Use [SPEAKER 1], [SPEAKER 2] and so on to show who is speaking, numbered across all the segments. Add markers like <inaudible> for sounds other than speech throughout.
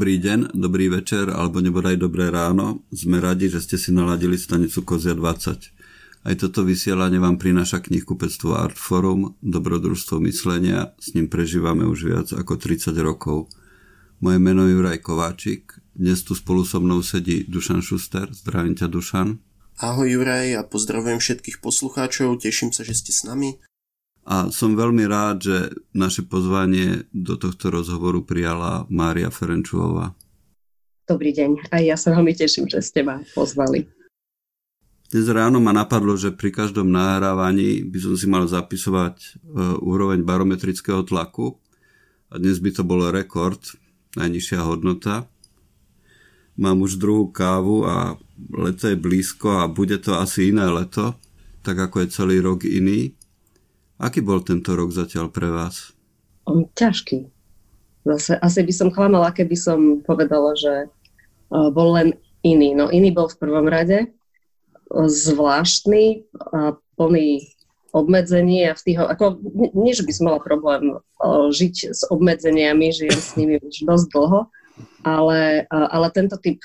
[SPEAKER 1] Dobrý deň, dobrý večer alebo nebodaj dobré ráno. Sme radi, že ste si naladili stanicu Kozia 20. Aj toto vysielanie vám prináša knihkupectvo Artforum, dobrodružstvo myslenia, s ním prežívame už viac ako 30 rokov. Moje meno je Juraj Kováčik, dnes tu spolu so mnou sedí Dušan Šuster. Zdravím ťa, Dušan.
[SPEAKER 2] Ahoj Juraj a pozdravujem všetkých poslucháčov, teším sa, že ste s nami.
[SPEAKER 1] A som veľmi rád, že naše pozvanie do tohto rozhovoru prijala Mária Ferenčová.
[SPEAKER 3] Dobrý deň, aj ja sa veľmi teším, že ste ma pozvali.
[SPEAKER 1] Dnes ráno ma napadlo, že pri každom nahrávaní by som si mal zapisovať e, úroveň barometrického tlaku a dnes by to bol rekord, najnižšia hodnota. Mám už druhú kávu a leto je blízko a bude to asi iné leto, tak ako je celý rok iný. Aký bol tento rok zatiaľ pre vás?
[SPEAKER 3] Ťažký. Zase asi by som klamala, keby som povedala, že bol len iný. No iný bol v prvom rade, zvláštny a plný obmedzení a v tých, ako, nie, že by som mala problém žiť s obmedzeniami, žijem s nimi už dosť dlho, ale, ale tento typ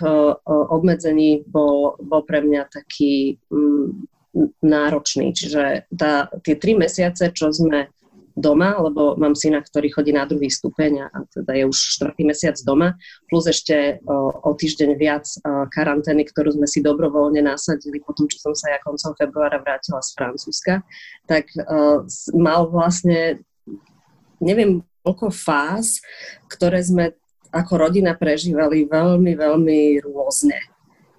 [SPEAKER 3] obmedzení bol, bol pre mňa taký mm, náročný. Čiže tá, tie tri mesiace, čo sme doma, lebo mám syna, ktorý chodí na druhý stupeň a teda je už štvrtý mesiac doma, plus ešte o, o týždeň viac karantény, ktorú sme si dobrovoľne nasadili po tom, čo som sa ja koncom februára vrátila z Francúzska, tak o, mal vlastne neviem koľko fáz, ktoré sme ako rodina prežívali veľmi, veľmi rôzne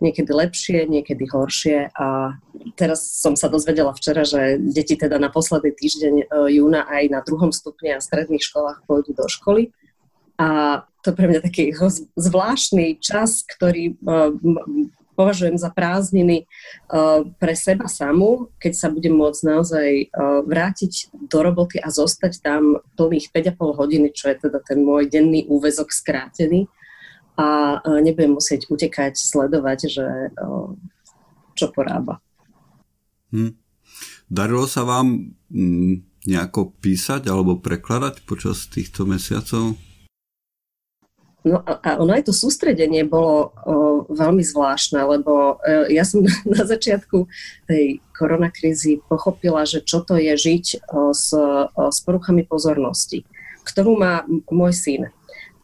[SPEAKER 3] niekedy lepšie, niekedy horšie. A teraz som sa dozvedela včera, že deti teda na posledný týždeň e, júna aj na druhom stupni a stredných školách pôjdu do školy. A to pre mňa taký zvláštny čas, ktorý e, považujem za prázdniny e, pre seba samú, keď sa budem môcť naozaj vrátiť do roboty a zostať tam plných 5,5 hodiny, čo je teda ten môj denný úvezok skrátený a nebudem musieť utekať, sledovať, že čo porába.
[SPEAKER 1] Hm. Darilo sa vám hm, nejako písať alebo prekladať počas týchto mesiacov?
[SPEAKER 3] No a ono aj to sústredenie bolo o, veľmi zvláštne, lebo e, ja som <laughs> na začiatku tej koronakrízy pochopila, že čo to je žiť o, s, o, s poruchami pozornosti, ktorú má môj syn.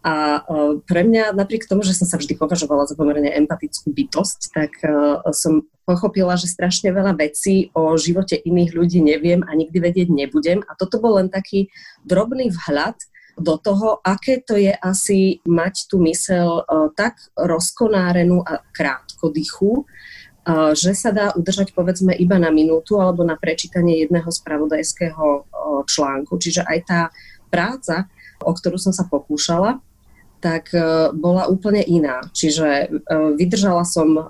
[SPEAKER 3] A e, pre mňa, napriek tomu, že som sa vždy považovala za pomerne empatickú bytosť, tak e, som pochopila, že strašne veľa vecí o živote iných ľudí neviem a nikdy vedieť nebudem. A toto bol len taký drobný vhľad do toho, aké to je asi mať tú mysel e, tak rozkonárenú a krátkodychú, že sa dá udržať povedzme iba na minútu alebo na prečítanie jedného spravodajského článku. Čiže aj tá práca, o ktorú som sa pokúšala, tak e, bola úplne iná. Čiže e, vydržala som e,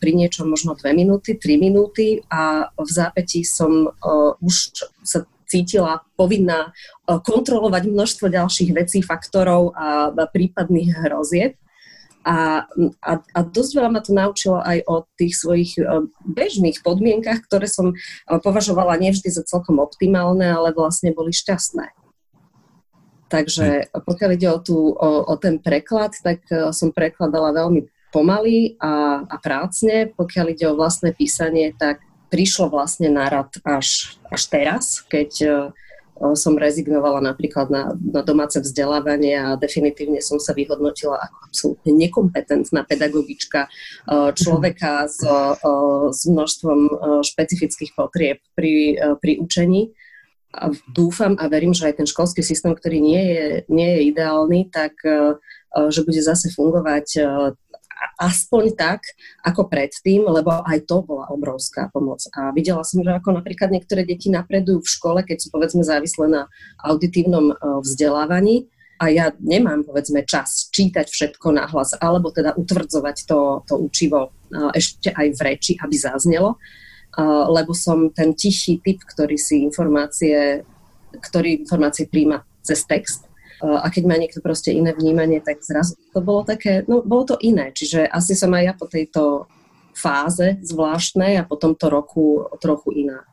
[SPEAKER 3] pri niečom možno 2 minúty, 3 minúty a v zápätí som už sa cítila povinná kontrolovať množstvo ďalších vecí, faktorov a prípadných hrozieb. A, a, a dosť veľa ma to naučilo aj o tých svojich bežných podmienkach, ktoré som považovala nevždy za celkom optimálne, ale vlastne boli šťastné. Takže pokiaľ ide o, tú, o, o ten preklad, tak e, som prekladala veľmi pomaly a, a prácne. Pokiaľ ide o vlastné písanie, tak prišlo vlastne na rad až, až teraz, keď uh, som rezignovala napríklad na, na domáce vzdelávanie a definitívne som sa vyhodnotila ako absolútne nekompetentná pedagogička uh, človeka s, s množstvom špecifických potrieb pri, pri učení a dúfam a verím, že aj ten školský systém, ktorý nie je, nie je ideálny, tak e, e, že bude zase fungovať e, aspoň tak, ako predtým, lebo aj to bola obrovská pomoc. A videla som, že ako napríklad niektoré deti napredujú v škole, keď sú povedzme závislé na auditívnom vzdelávaní, a ja nemám, povedzme, čas čítať všetko nahlas, alebo teda utvrdzovať to, to učivo ešte aj v reči, aby zaznelo, lebo som ten tichý typ, ktorý si informácie, ktorý informácie príjma cez text. A keď má niekto proste iné vnímanie, tak zrazu to bolo také, no bolo to iné. Čiže asi som aj ja po tejto fáze zvláštnej a po tomto roku trochu iná.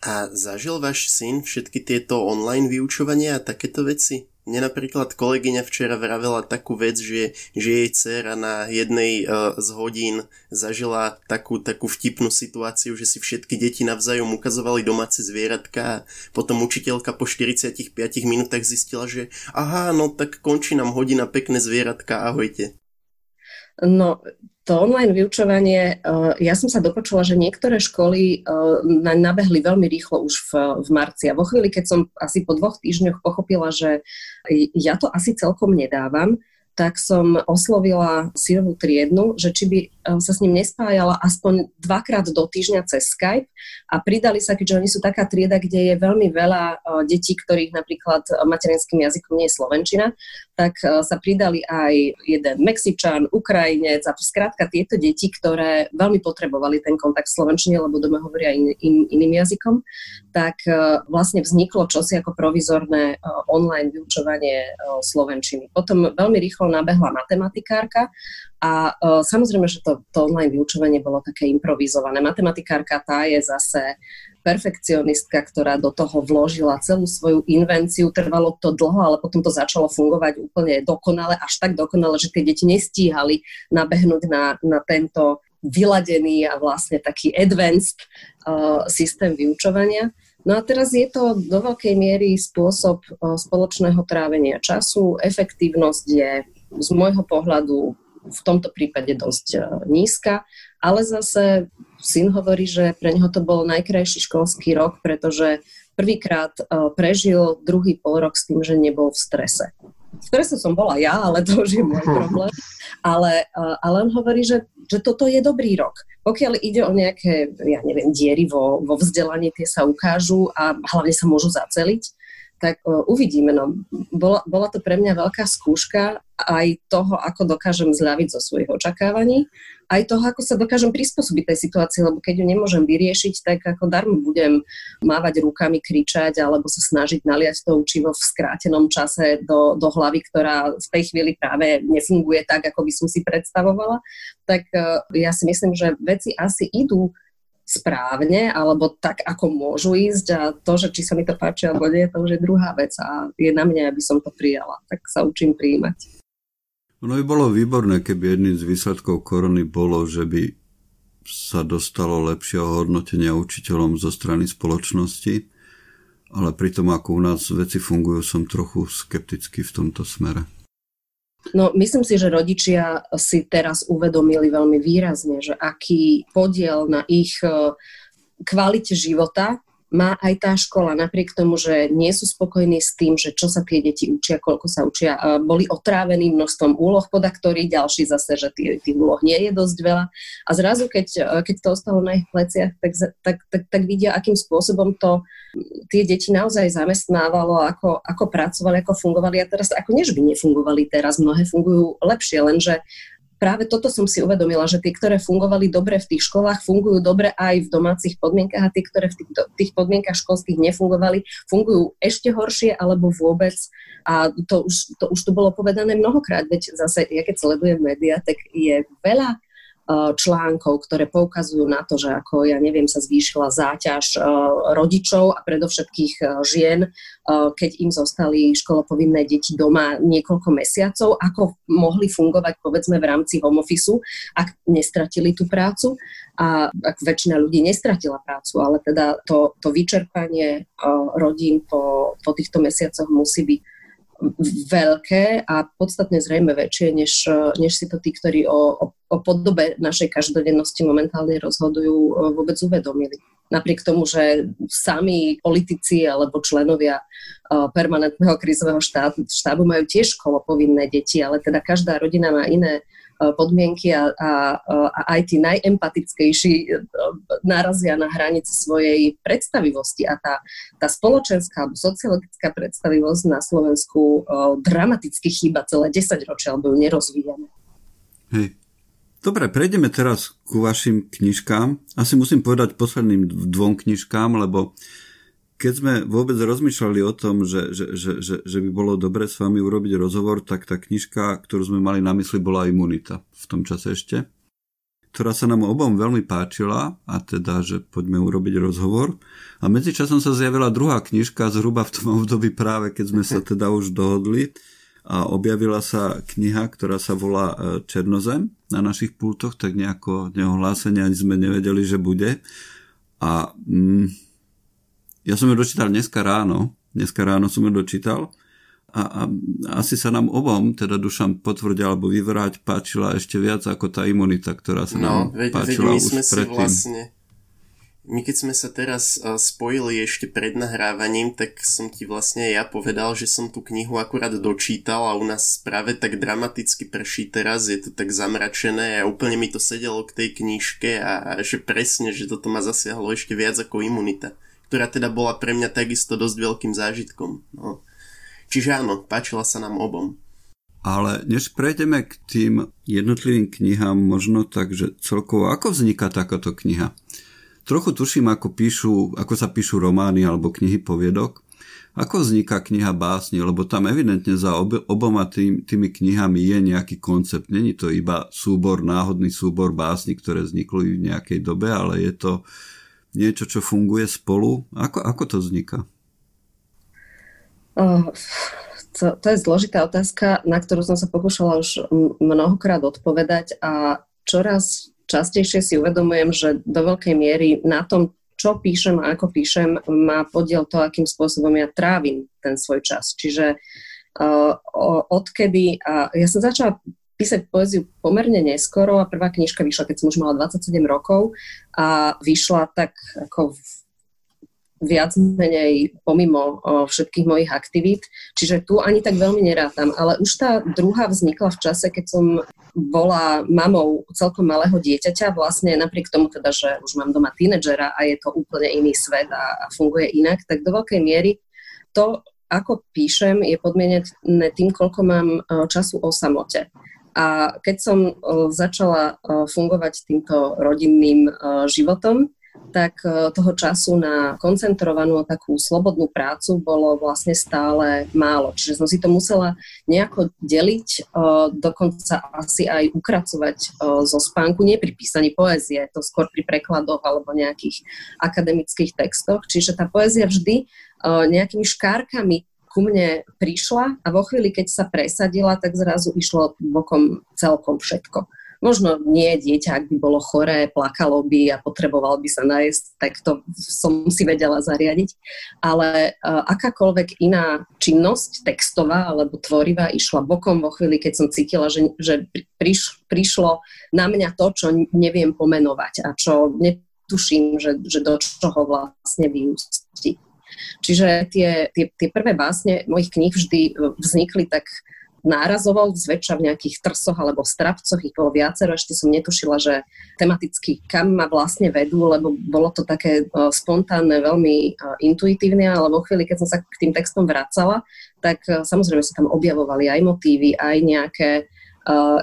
[SPEAKER 2] A zažil váš syn všetky tieto online vyučovania a takéto veci? Mne napríklad kolegyňa včera vravela takú vec, že, že jej dcera na jednej uh, z hodín zažila takú, takú vtipnú situáciu, že si všetky deti navzájom ukazovali domáce zvieratka a potom učiteľka po 45 minútach zistila, že aha, no tak končí nám hodina pekné zvieratka, ahojte.
[SPEAKER 3] No, to online vyučovanie, eh, ja som sa dopočula, že niektoré školy eh, nabehli veľmi rýchlo už v, v marci. A vo chvíli, keď som asi po dvoch týždňoch pochopila, že ja to asi celkom nedávam, tak som oslovila sírovú triednu, že či by eh, sa s ním nespájala aspoň dvakrát do týždňa cez Skype a pridali sa, keďže oni sú taká trieda, kde je veľmi veľa eh, detí, ktorých napríklad materinským jazykom nie je Slovenčina, tak sa pridali aj jeden Mexičan, Ukrajinec a skrátka tieto deti, ktoré veľmi potrebovali ten kontakt v Slovenčine, lebo doma hovoria in, in, iným jazykom, tak vlastne vzniklo čosi ako provizorné online vyučovanie Slovenčiny. Potom veľmi rýchlo nabehla matematikárka a uh, samozrejme, že to, to online vyučovanie bolo také improvizované. Matematikárka tá je zase perfekcionistka, ktorá do toho vložila celú svoju invenciu. Trvalo to dlho, ale potom to začalo fungovať úplne dokonale, až tak dokonale, že tie deti nestíhali nabehnúť na, na tento vyladený a vlastne taký advanced uh, systém vyučovania. No a teraz je to do veľkej miery spôsob spoločného trávenia času. Efektívnosť je z môjho pohľadu v tomto prípade dosť e, nízka, ale zase syn hovorí, že pre neho to bol najkrajší školský rok, pretože prvýkrát e, prežil druhý pol rok s tým, že nebol v strese. V strese som bola ja, ale to už je môj <laughs> problém. Ale, e, ale on hovorí, že, že toto je dobrý rok. Pokiaľ ide o nejaké, ja neviem, diery vo, vo vzdelaní, tie sa ukážu a hlavne sa môžu zaceliť tak uvidíme. No. Bola, bola to pre mňa veľká skúška aj toho, ako dokážem zľaviť zo svojich očakávaní, aj toho, ako sa dokážem prispôsobiť tej situácii, lebo keď ju nemôžem vyriešiť, tak ako darmo budem mávať rukami, kričať alebo sa snažiť naliať to učivo v skrátenom čase do, do hlavy, ktorá v tej chvíli práve nefunguje tak, ako by som si predstavovala. Tak uh, ja si myslím, že veci asi idú správne, alebo tak, ako môžu ísť a to, že či sa mi to páči alebo nie, to už je druhá vec a je na mne, aby som to prijala. Tak sa učím príjmať.
[SPEAKER 1] Ono by bolo výborné, keby jedným z výsledkov korony bolo, že by sa dostalo lepšieho hodnotenia učiteľom zo strany spoločnosti, ale pri tom, ako u nás veci fungujú, som trochu skeptický v tomto smere.
[SPEAKER 3] No, myslím si, že rodičia si teraz uvedomili veľmi výrazne, že aký podiel na ich e, kvalite života má aj tá škola, napriek tomu, že nie sú spokojní s tým, že čo sa tie deti učia, koľko sa učia, boli otrávení množstvom úloh podaktorí, ďalší zase, že tých, tých úloh nie je dosť veľa. A zrazu, keď, keď to ostalo na ich pleciach, tak, tak, tak, tak vidia, akým spôsobom to tie deti naozaj zamestnávalo, ako, ako pracovali, ako fungovali. A teraz, ako než by nefungovali teraz, mnohé fungujú lepšie, lenže práve toto som si uvedomila, že tie, ktoré fungovali dobre v tých školách, fungujú dobre aj v domácich podmienkach a tie, ktoré v tých, tých podmienkach školských nefungovali, fungujú ešte horšie alebo vôbec. A to už, to už tu bolo povedané mnohokrát, veď zase, ja keď sledujem médiá, tak je veľa článkov, ktoré poukazujú na to, že ako, ja neviem, sa zvýšila záťaž eh, rodičov a predovšetkých eh, žien, keď im zostali školopovinné deti doma niekoľko mesiacov, ako mohli fungovať povedzme v rámci home office, ak nestratili tú prácu a ak väčšina ľudí nestratila prácu, ale teda to, to vyčerpanie rodín po, po týchto mesiacoch musí byť veľké a podstatne zrejme väčšie, než, než si to tí, ktorí o, o, o podobe našej každodennosti momentálne rozhodujú, vôbec uvedomili. Napriek tomu, že sami politici alebo členovia permanentného krízového štábu, majú tiež školopovinné deti, ale teda každá rodina má iné E, podmienky a, a, a aj tí najempatickejší e, narazia na hranice svojej predstavivosti a tá, tá spoločenská alebo sociologická predstavivosť na Slovensku e, dramaticky chýba celé 10 ročia, alebo ju nerozvíjame.
[SPEAKER 1] Hej. Dobre, prejdeme teraz ku vašim knižkám. Asi musím povedať posledným dvom knižkám, lebo keď sme vôbec rozmýšľali o tom, že, že, že, že, že by bolo dobre s vami urobiť rozhovor, tak tá knižka, ktorú sme mali na mysli, bola Imunita v tom čase ešte. ktorá sa nám obom veľmi páčila, a teda, že poďme urobiť rozhovor. A medzičasom sa zjavila druhá knižka, zhruba v tom období práve, keď sme sa teda už dohodli. A objavila sa kniha, ktorá sa volá e, Černozem na našich pultoch, tak nejako neohlásenie ani sme nevedeli, že bude. A mm, ja som ju dočítal dneska ráno, dneska ráno som ju dočítal a, a asi sa nám obom, teda dušam potvrdiť alebo vyvrať, páčila ešte viac ako tá imunita, ktorá sa no, nám veď, páčila veď my sme už predtým. Si vlastne,
[SPEAKER 2] my keď sme sa teraz spojili ešte pred nahrávaním, tak som ti vlastne ja povedal, že som tú knihu akurát dočítal a u nás práve tak dramaticky prší teraz, je to tak zamračené a úplne mi to sedelo k tej knižke a, a že presne, že toto ma zasiahlo ešte viac ako imunita, ktorá teda bola pre mňa takisto dosť veľkým zážitkom. No. Čiže áno, páčila sa nám obom.
[SPEAKER 1] Ale než prejdeme k tým jednotlivým knihám, možno tak, že celkovo ako vzniká takáto kniha? Trochu tuším, ako, píšu, ako sa píšu romány alebo knihy poviedok. Ako vzniká kniha básni, lebo tam evidentne za ob, oboma tým, tými knihami je nejaký koncept. Není to iba súbor, náhodný súbor básni, ktoré vznikli v nejakej dobe, ale je to niečo, čo funguje spolu. Ako, ako to vzniká?
[SPEAKER 3] To, to je zložitá otázka, na ktorú som sa pokúšala už mnohokrát odpovedať a čoraz častejšie si uvedomujem, že do veľkej miery na tom, čo píšem a ako píšem, má podiel to, akým spôsobom ja trávim ten svoj čas. Čiže uh, odkedy, a ja som začala písať poéziu pomerne neskoro a prvá knižka vyšla, keď som už mala 27 rokov a vyšla tak ako viac menej pomimo o, všetkých mojich aktivít, čiže tu ani tak veľmi nerátam. Ale už tá druhá vznikla v čase, keď som bola mamou celkom malého dieťaťa, vlastne napriek tomu teda, že už mám doma tínedžera a je to úplne iný svet a, a funguje inak, tak do veľkej miery to, ako píšem, je podmienené tým, koľko mám času o samote. A keď som začala fungovať týmto rodinným životom, tak toho času na koncentrovanú takú slobodnú prácu bolo vlastne stále málo. Čiže som si to musela nejako deliť, dokonca asi aj ukracovať zo spánku, nie pri písaní poézie, to skôr pri prekladoch alebo nejakých akademických textoch. Čiže tá poézia vždy nejakými škárkami ku mne prišla a vo chvíli, keď sa presadila, tak zrazu išlo bokom celkom všetko. Možno nie dieťa, ak by bolo choré, plakalo by a potreboval by sa nájsť, tak to som si vedela zariadiť. Ale uh, akákoľvek iná činnosť, textová alebo tvorivá, išla bokom vo chvíli, keď som cítila, že, že priš, prišlo na mňa to, čo neviem pomenovať a čo netuším, že, že do čoho vlastne vyústi. Čiže tie, tie, tie prvé básne mojich kníh vždy vznikli tak nárazovo, zväčša v nejakých trsoch alebo strapcoch, ich bolo viacero, ešte som netušila, že tematicky kam ma vlastne vedú, lebo bolo to také uh, spontánne, veľmi uh, intuitívne, ale vo chvíli, keď som sa k tým textom vracala, tak samozrejme sa tam objavovali aj motívy, aj nejaké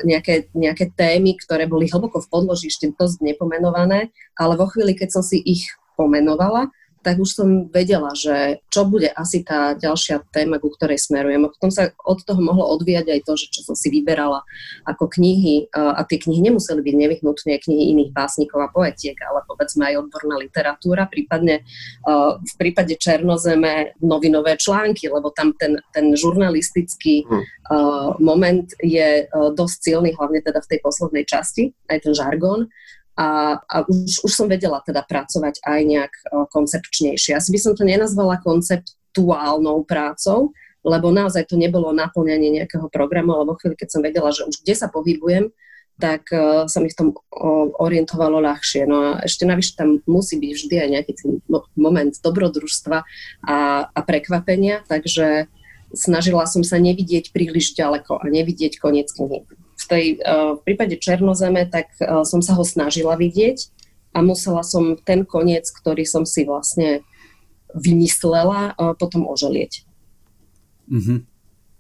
[SPEAKER 3] nejaké, nejaké témy, ktoré boli hlboko v podloží, ešte dosť nepomenované, ale vo chvíli, keď som si ich pomenovala, tak už som vedela, že čo bude asi tá ďalšia téma, ku ktorej smerujem. A potom sa od toho mohlo odvíjať aj to, že čo som si vyberala ako knihy, a tie knihy nemuseli byť nevyhnutne knihy iných básnikov a poetiek, ale povedzme aj odborná literatúra, prípadne v prípade Černozeme novinové články, lebo tam ten, ten žurnalistický hm. moment je dosť silný, hlavne teda v tej poslednej časti, aj ten žargón a, a už, už som vedela teda pracovať aj nejak uh, koncepčnejšie. Asi by som to nenazvala konceptuálnou prácou, lebo naozaj to nebolo naplňanie nejakého programu, alebo chvíli, keď som vedela, že už kde sa pohybujem, tak uh, sa mi v tom uh, orientovalo ľahšie. No a ešte navyše tam musí byť vždy aj nejaký ten moment dobrodružstva a, a prekvapenia, takže snažila som sa nevidieť príliš ďaleko a nevidieť koniec knihy tej, eh, v prípade Černozeme, tak eh, som sa ho snažila vidieť a musela som ten koniec, ktorý som si vlastne vymyslela, eh, potom oželieť.
[SPEAKER 1] Mm-hmm.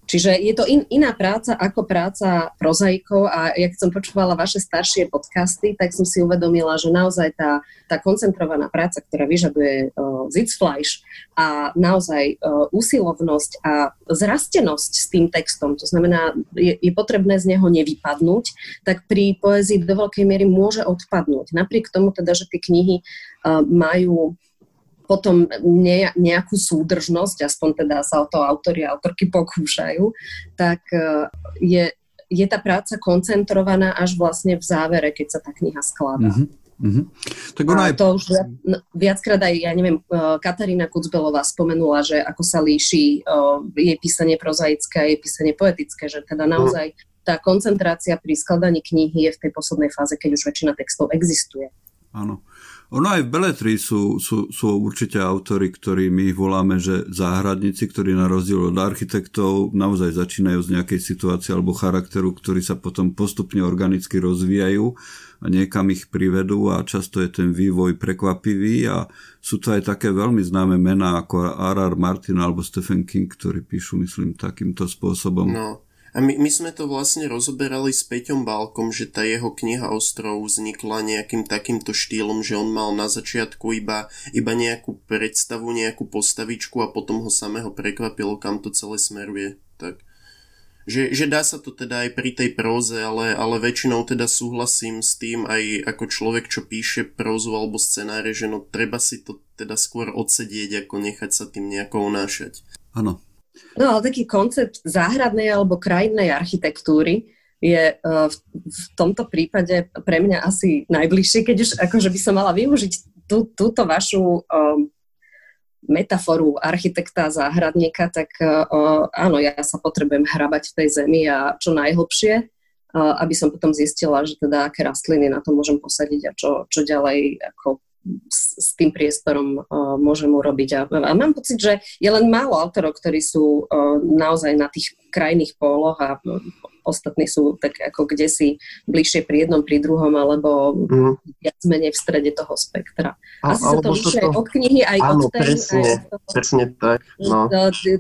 [SPEAKER 3] Čiže je to in, iná práca ako práca prozaikov a jak som počúvala vaše staršie podcasty, tak som si uvedomila, že naozaj tá, tá koncentrovaná práca, ktorá vyžaduje uh, Sitzfleisch a naozaj uh, usilovnosť a zrastenosť s tým textom, to znamená, je, je potrebné z neho nevypadnúť, tak pri poezii do veľkej miery môže odpadnúť. Napriek tomu teda, že tie knihy uh, majú potom ne, nejakú súdržnosť, aspoň teda sa o to autori a autorky pokúšajú, tak e, je, je tá práca koncentrovaná až vlastne v závere, keď sa tá kniha skladá. Mm-hmm. Mm-hmm. Tak ona aj... to už viac, no, viackrát aj, ja neviem, e, Katarína Kucbelová spomenula, že ako sa líši uh, jej písanie prozaické a jej písanie poetické, že teda naozaj tá koncentrácia pri skladaní knihy je v tej poslednej fáze, keď už väčšina textov existuje.
[SPEAKER 1] Áno. Ono aj v Beletri sú, sú, sú určite autory, ktorí my voláme, že záhradníci, ktorí na rozdiel od architektov naozaj začínajú z nejakej situácie alebo charakteru, ktorý sa potom postupne organicky rozvíjajú a niekam ich privedú a často je ten vývoj prekvapivý a sú to aj také veľmi známe mená ako R.R. Martin alebo Stephen King, ktorí píšu, myslím, takýmto spôsobom.
[SPEAKER 2] No, a my, my sme to vlastne rozoberali s Peťom Balkom, že tá jeho kniha Ostrov vznikla nejakým takýmto štýlom, že on mal na začiatku iba, iba nejakú predstavu, nejakú postavičku a potom ho samého prekvapilo, kam to celé smeruje. Tak. Že, že dá sa to teda aj pri tej próze, ale, ale väčšinou teda súhlasím s tým aj ako človek, čo píše prózu alebo scenáre, že no treba si to teda skôr odsedieť, ako nechať sa tým nejako unášať.
[SPEAKER 1] Áno,
[SPEAKER 3] No ale taký koncept záhradnej alebo krajinnej architektúry je uh, v, v tomto prípade pre mňa asi najbližšie, keď už akože by som mala využiť tú, túto vašu um, metaforu architekta záhradníka, tak uh, áno, ja sa potrebujem hrabať v tej zemi a čo najhlbšie, uh, aby som potom zistila, že teda aké rastliny na to môžem posadiť a čo, čo ďalej ako s, s tým priestorom uh, môžem urobiť. A, a mám pocit, že je len málo autorov, ktorí sú uh, naozaj na tých krajných póloch a uh, ostatní sú tak ako kde si bližšie pri jednom, pri druhom, alebo mm. viac menej v strede toho spektra. A, Asi sa to líši to... od knihy, aj
[SPEAKER 2] áno,
[SPEAKER 3] od tej.
[SPEAKER 2] Presne, aj to, presne tak. No.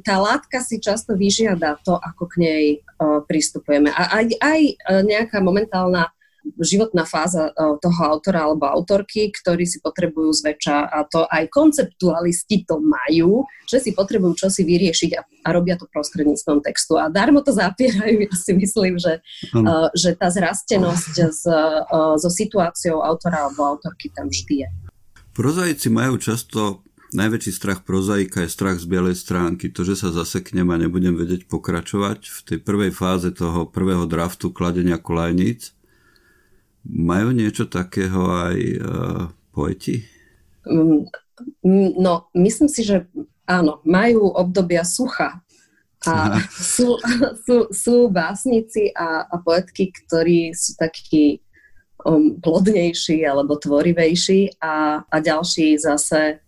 [SPEAKER 3] Tá látka si často vyžiada to, ako k nej uh, pristupujeme. A aj, aj uh, nejaká momentálna životná fáza e, toho autora alebo autorky, ktorí si potrebujú zväčša a to aj konceptualisti to majú, že si potrebujú čosi vyriešiť a, a robia to prostredníctvom textu. A darmo to zapierajú, <laughs> ja si myslím, že, uh, že tá zrastenosť z, uh, so situáciou autora alebo autorky tam vždy je.
[SPEAKER 1] Prozaici majú často Najväčší strach prozaika je strach z bielej stránky, to, že sa zaseknem a nebudem vedieť pokračovať v tej prvej fáze toho prvého draftu kladenia kolajníc majú niečo takého aj uh, poeti?
[SPEAKER 3] Mm, mm, no, myslím si, že áno, majú obdobia sucha. A <laughs> sú, sú, sú básnici a, a poetky, ktorí sú takí um, plodnejší alebo tvorivejší a, a ďalší zase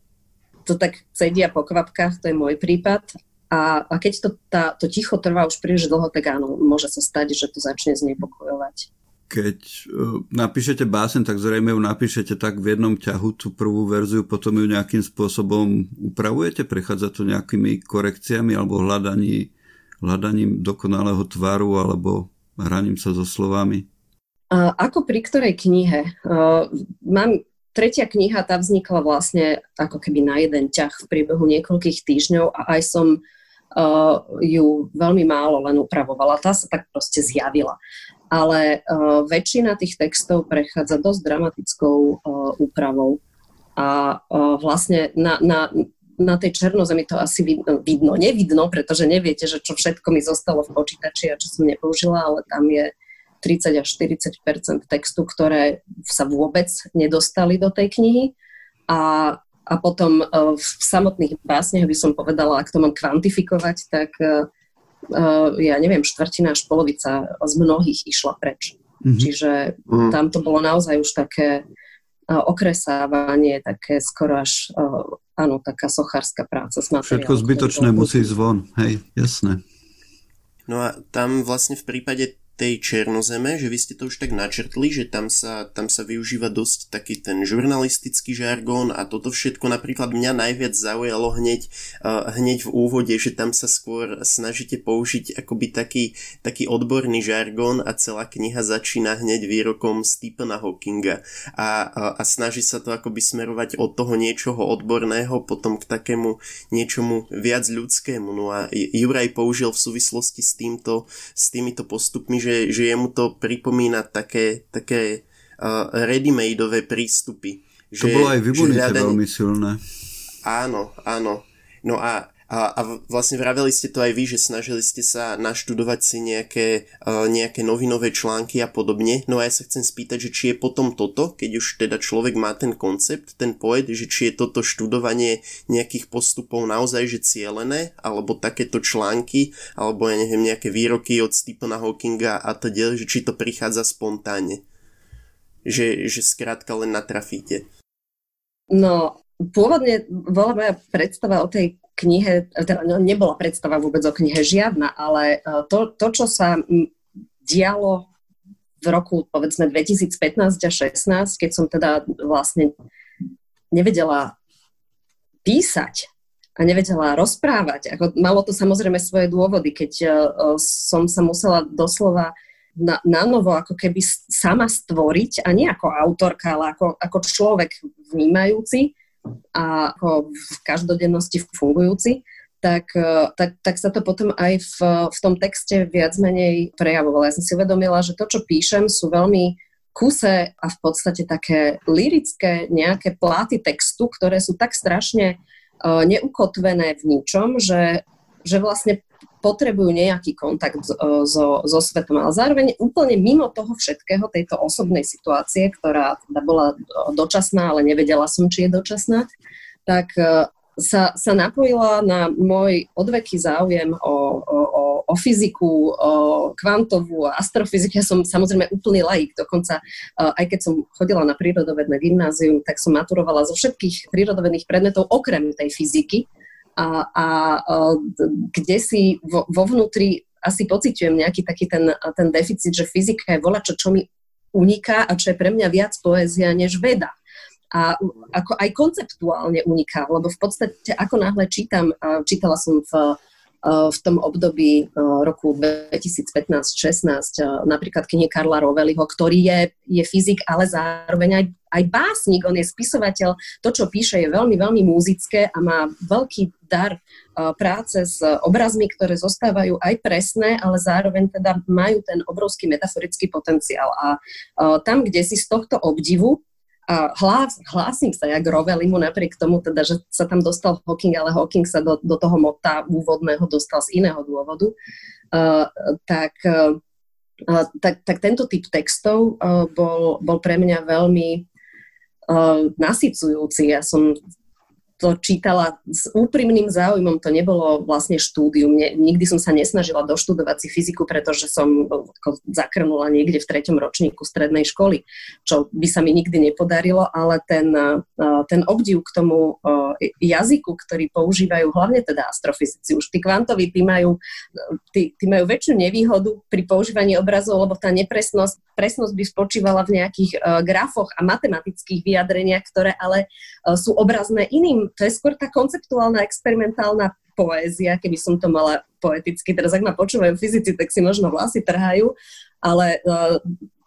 [SPEAKER 3] to tak sedia po kvapkách, to je môj prípad. A, a keď to, tá, to ticho trvá už príliš dlho, tak áno, môže sa stať, že to začne znepokojovať
[SPEAKER 1] keď uh, napíšete básen, tak zrejme ju napíšete tak v jednom ťahu, tú prvú verziu, potom ju nejakým spôsobom upravujete, prechádza to nejakými korekciami alebo hľadaní, hľadaním dokonalého tvaru alebo hraním sa so slovami?
[SPEAKER 3] Ako pri ktorej knihe? Uh, mám tretia kniha, tá vznikla vlastne ako keby na jeden ťah v priebehu niekoľkých týždňov a aj som uh, ju veľmi málo len upravovala. Tá sa tak proste zjavila ale uh, väčšina tých textov prechádza dosť dramatickou uh, úpravou. A uh, vlastne na, na, na tej černozemi to asi vidno, vidno, nevidno, pretože neviete, že čo všetko mi zostalo v počítači a čo som nepoužila, ale tam je 30 až 40% textu, ktoré sa vôbec nedostali do tej knihy. A, a potom v samotných básniach by som povedala, ak to mám kvantifikovať, tak ja neviem, štvrtina až polovica z mnohých išla preč. Mm-hmm. Čiže mm. tam to bolo naozaj už také uh, okresávanie, také skoro až, uh, áno, taká sochárska práca s
[SPEAKER 1] materiálom. Všetko zbytočné musí ísť von, hej, jasné.
[SPEAKER 2] No a tam vlastne v prípade tej Černozeme, že vy ste to už tak načrtli, že tam sa, tam sa využíva dosť taký ten žurnalistický žargón a toto všetko napríklad mňa najviac zaujalo hneď, uh, hneď v úvode, že tam sa skôr snažíte použiť akoby taký, taký odborný žargón a celá kniha začína hneď výrokom Stephena Hawkinga a, a, a snaží sa to akoby smerovať od toho niečoho odborného potom k takému niečomu viac ľudskému. No a Juraj použil v súvislosti s týmto, s týmito postupmi, že, že jemu to pripomína také, také uh, ready-madeové prístupy.
[SPEAKER 1] Že, to bolo aj v hľadanie... veľmi silné.
[SPEAKER 2] Áno, áno. No a a, a vlastne vraveli ste to aj vy, že snažili ste sa naštudovať si nejaké, uh, nejaké novinové články a podobne. No a ja sa chcem spýtať, že či je potom toto, keď už teda človek má ten koncept, ten poet, že či je toto študovanie nejakých postupov naozaj že cielené, alebo takéto články, alebo ja neviem, nejaké výroky od Stephena Hawkinga a teda, že či to prichádza spontánne. Že, že skrátka len natrafíte.
[SPEAKER 3] No, pôvodne bola moja predstava o tej knihe, teda no, nebola predstava vôbec o knihe žiadna, ale e, to, to čo sa dialo v roku povedzme 2015 a 16, keď som teda vlastne nevedela písať a nevedela rozprávať. Ako, malo to samozrejme svoje dôvody, keď uh, som sa musela doslova na, na novo ako keby sama stvoriť a nie ako autorka, ale ako, ako človek vnímajúci a ako v každodennosti fungujúci, tak, e, tak, tak sa to potom aj v, v tom texte viac menej prejavovalo. Ja som si uvedomila, že to, čo píšem, sú veľmi kuse a v podstate také lirické nejaké pláty textu, ktoré sú tak strašne uh, neukotvené v ničom, že, že vlastne potrebujú nejaký kontakt so, so svetom, ale zároveň úplne mimo toho všetkého, tejto osobnej situácie, ktorá teda bola dočasná, ale nevedela som, či je dočasná, tak e, sa, sa napojila na môj odveký záujem o, o, o, o fyziku, o kvantovú a astrofyziku. Ja som samozrejme úplný laik, dokonca e, aj keď som chodila na prírodovedné gymnázium, tak som maturovala zo všetkých prírodovedných predmetov okrem tej fyziky a, a, kde si vo, vo vnútri asi pociťujem nejaký taký ten, ten deficit, že fyzika je voľačo, čo mi uniká a čo je pre mňa viac poézia než veda. A ako aj konceptuálne uniká, lebo v podstate ako náhle čítam, čítala som v v tom období roku 2015-16 eh, napríklad knihy Karla Roveliho, ktorý je, je fyzik, ale zároveň aj, aj básnik, on je spisovateľ. To, čo píše, je veľmi, veľmi muzické a má veľký dar práce s obrazmi, ktoré zostávajú aj presné, ale zároveň teda majú ten obrovský metaforický potenciál. A tam, kde si z tohto obdivu a hlás, hlásim sa ja k Rovelimu napriek tomu, teda, že sa tam dostal Hawking, ale Hawking sa do, do toho mota úvodného dostal z iného dôvodu, uh, tak, uh, tak, tak tento typ textov uh, bol, bol pre mňa veľmi uh, nasycujúci. Ja som to čítala s úprimným záujmom, to nebolo vlastne štúdium. Ne, nikdy som sa nesnažila doštudovať si fyziku, pretože som ako zakrnula niekde v treťom ročníku strednej školy, čo by sa mi nikdy nepodarilo, ale ten, ten obdiv k tomu jazyku, ktorý používajú hlavne teda astrofyzici, už tí kvantoví, tí majú, tí, tí majú väčšiu nevýhodu pri používaní obrazov, lebo tá nepresnosť, presnosť by spočívala v nejakých grafoch a matematických vyjadreniach, ktoré ale sú obrazné iným to je skôr tá konceptuálna, experimentálna poézia, keby som to mala poeticky. Teraz ak ma počúvajú fyzici, tak si možno vlasy trhajú, ale uh,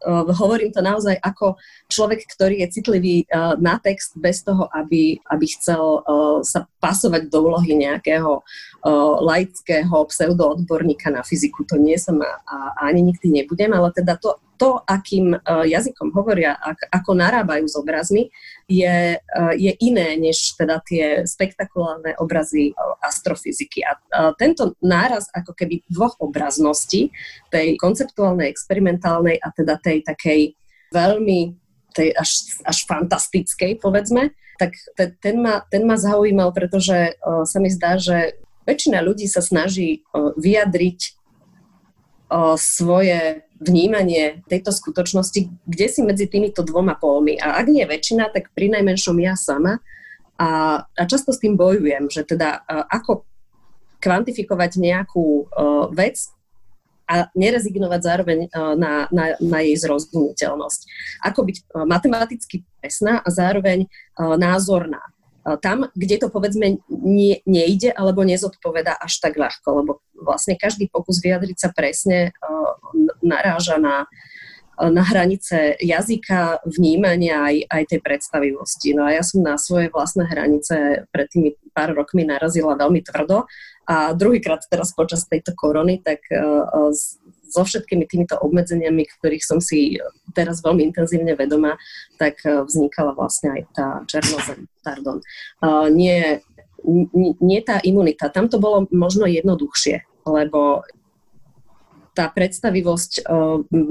[SPEAKER 3] uh, hovorím to naozaj ako človek, ktorý je citlivý uh, na text bez toho, aby, aby chcel uh, sa pasovať do úlohy nejakého uh, laického pseudoodborníka na fyziku. To nie som a, a ani nikdy nebudem, ale teda to, to, akým uh, jazykom hovoria, ak, ako narábajú s obrazmi, je, uh, je iné než teda tie spektakulárne obrazy uh, astrofyziky. A tento náraz ako keby dvoch obrazností, tej konceptuálnej, experimentálnej a teda tej takej veľmi tej až, až fantastickej, povedzme, tak te, ten, ma, ten ma zaujímal, pretože uh, sa mi zdá, že väčšina ľudí sa snaží uh, vyjadriť uh, svoje vnímanie tejto skutočnosti, kde si medzi týmito dvoma polmi. A ak nie väčšina, tak pri najmenšom ja sama. A, a často s tým bojujem, že teda ako kvantifikovať nejakú uh, vec a nerezignovať zároveň na, na, na jej zrozumiteľnosť. Ako byť matematicky presná a zároveň názorná. Tam, kde to povedzme nie, nejde alebo nezodpoveda až tak ľahko, lebo vlastne každý pokus vyjadriť sa presne naráža na, na hranice jazyka, vnímania aj, aj tej predstavivosti. No a ja som na svoje vlastné hranice pred tými pár rokmi narazila veľmi tvrdo a druhýkrát teraz počas tejto korony, tak so všetkými týmito obmedzeniami, ktorých som si teraz veľmi intenzívne vedomá, tak uh, vznikala vlastne aj tá černozem. Pardon. Uh, nie, nie, tá imunita. Tam to bolo možno jednoduchšie, lebo tá predstavivosť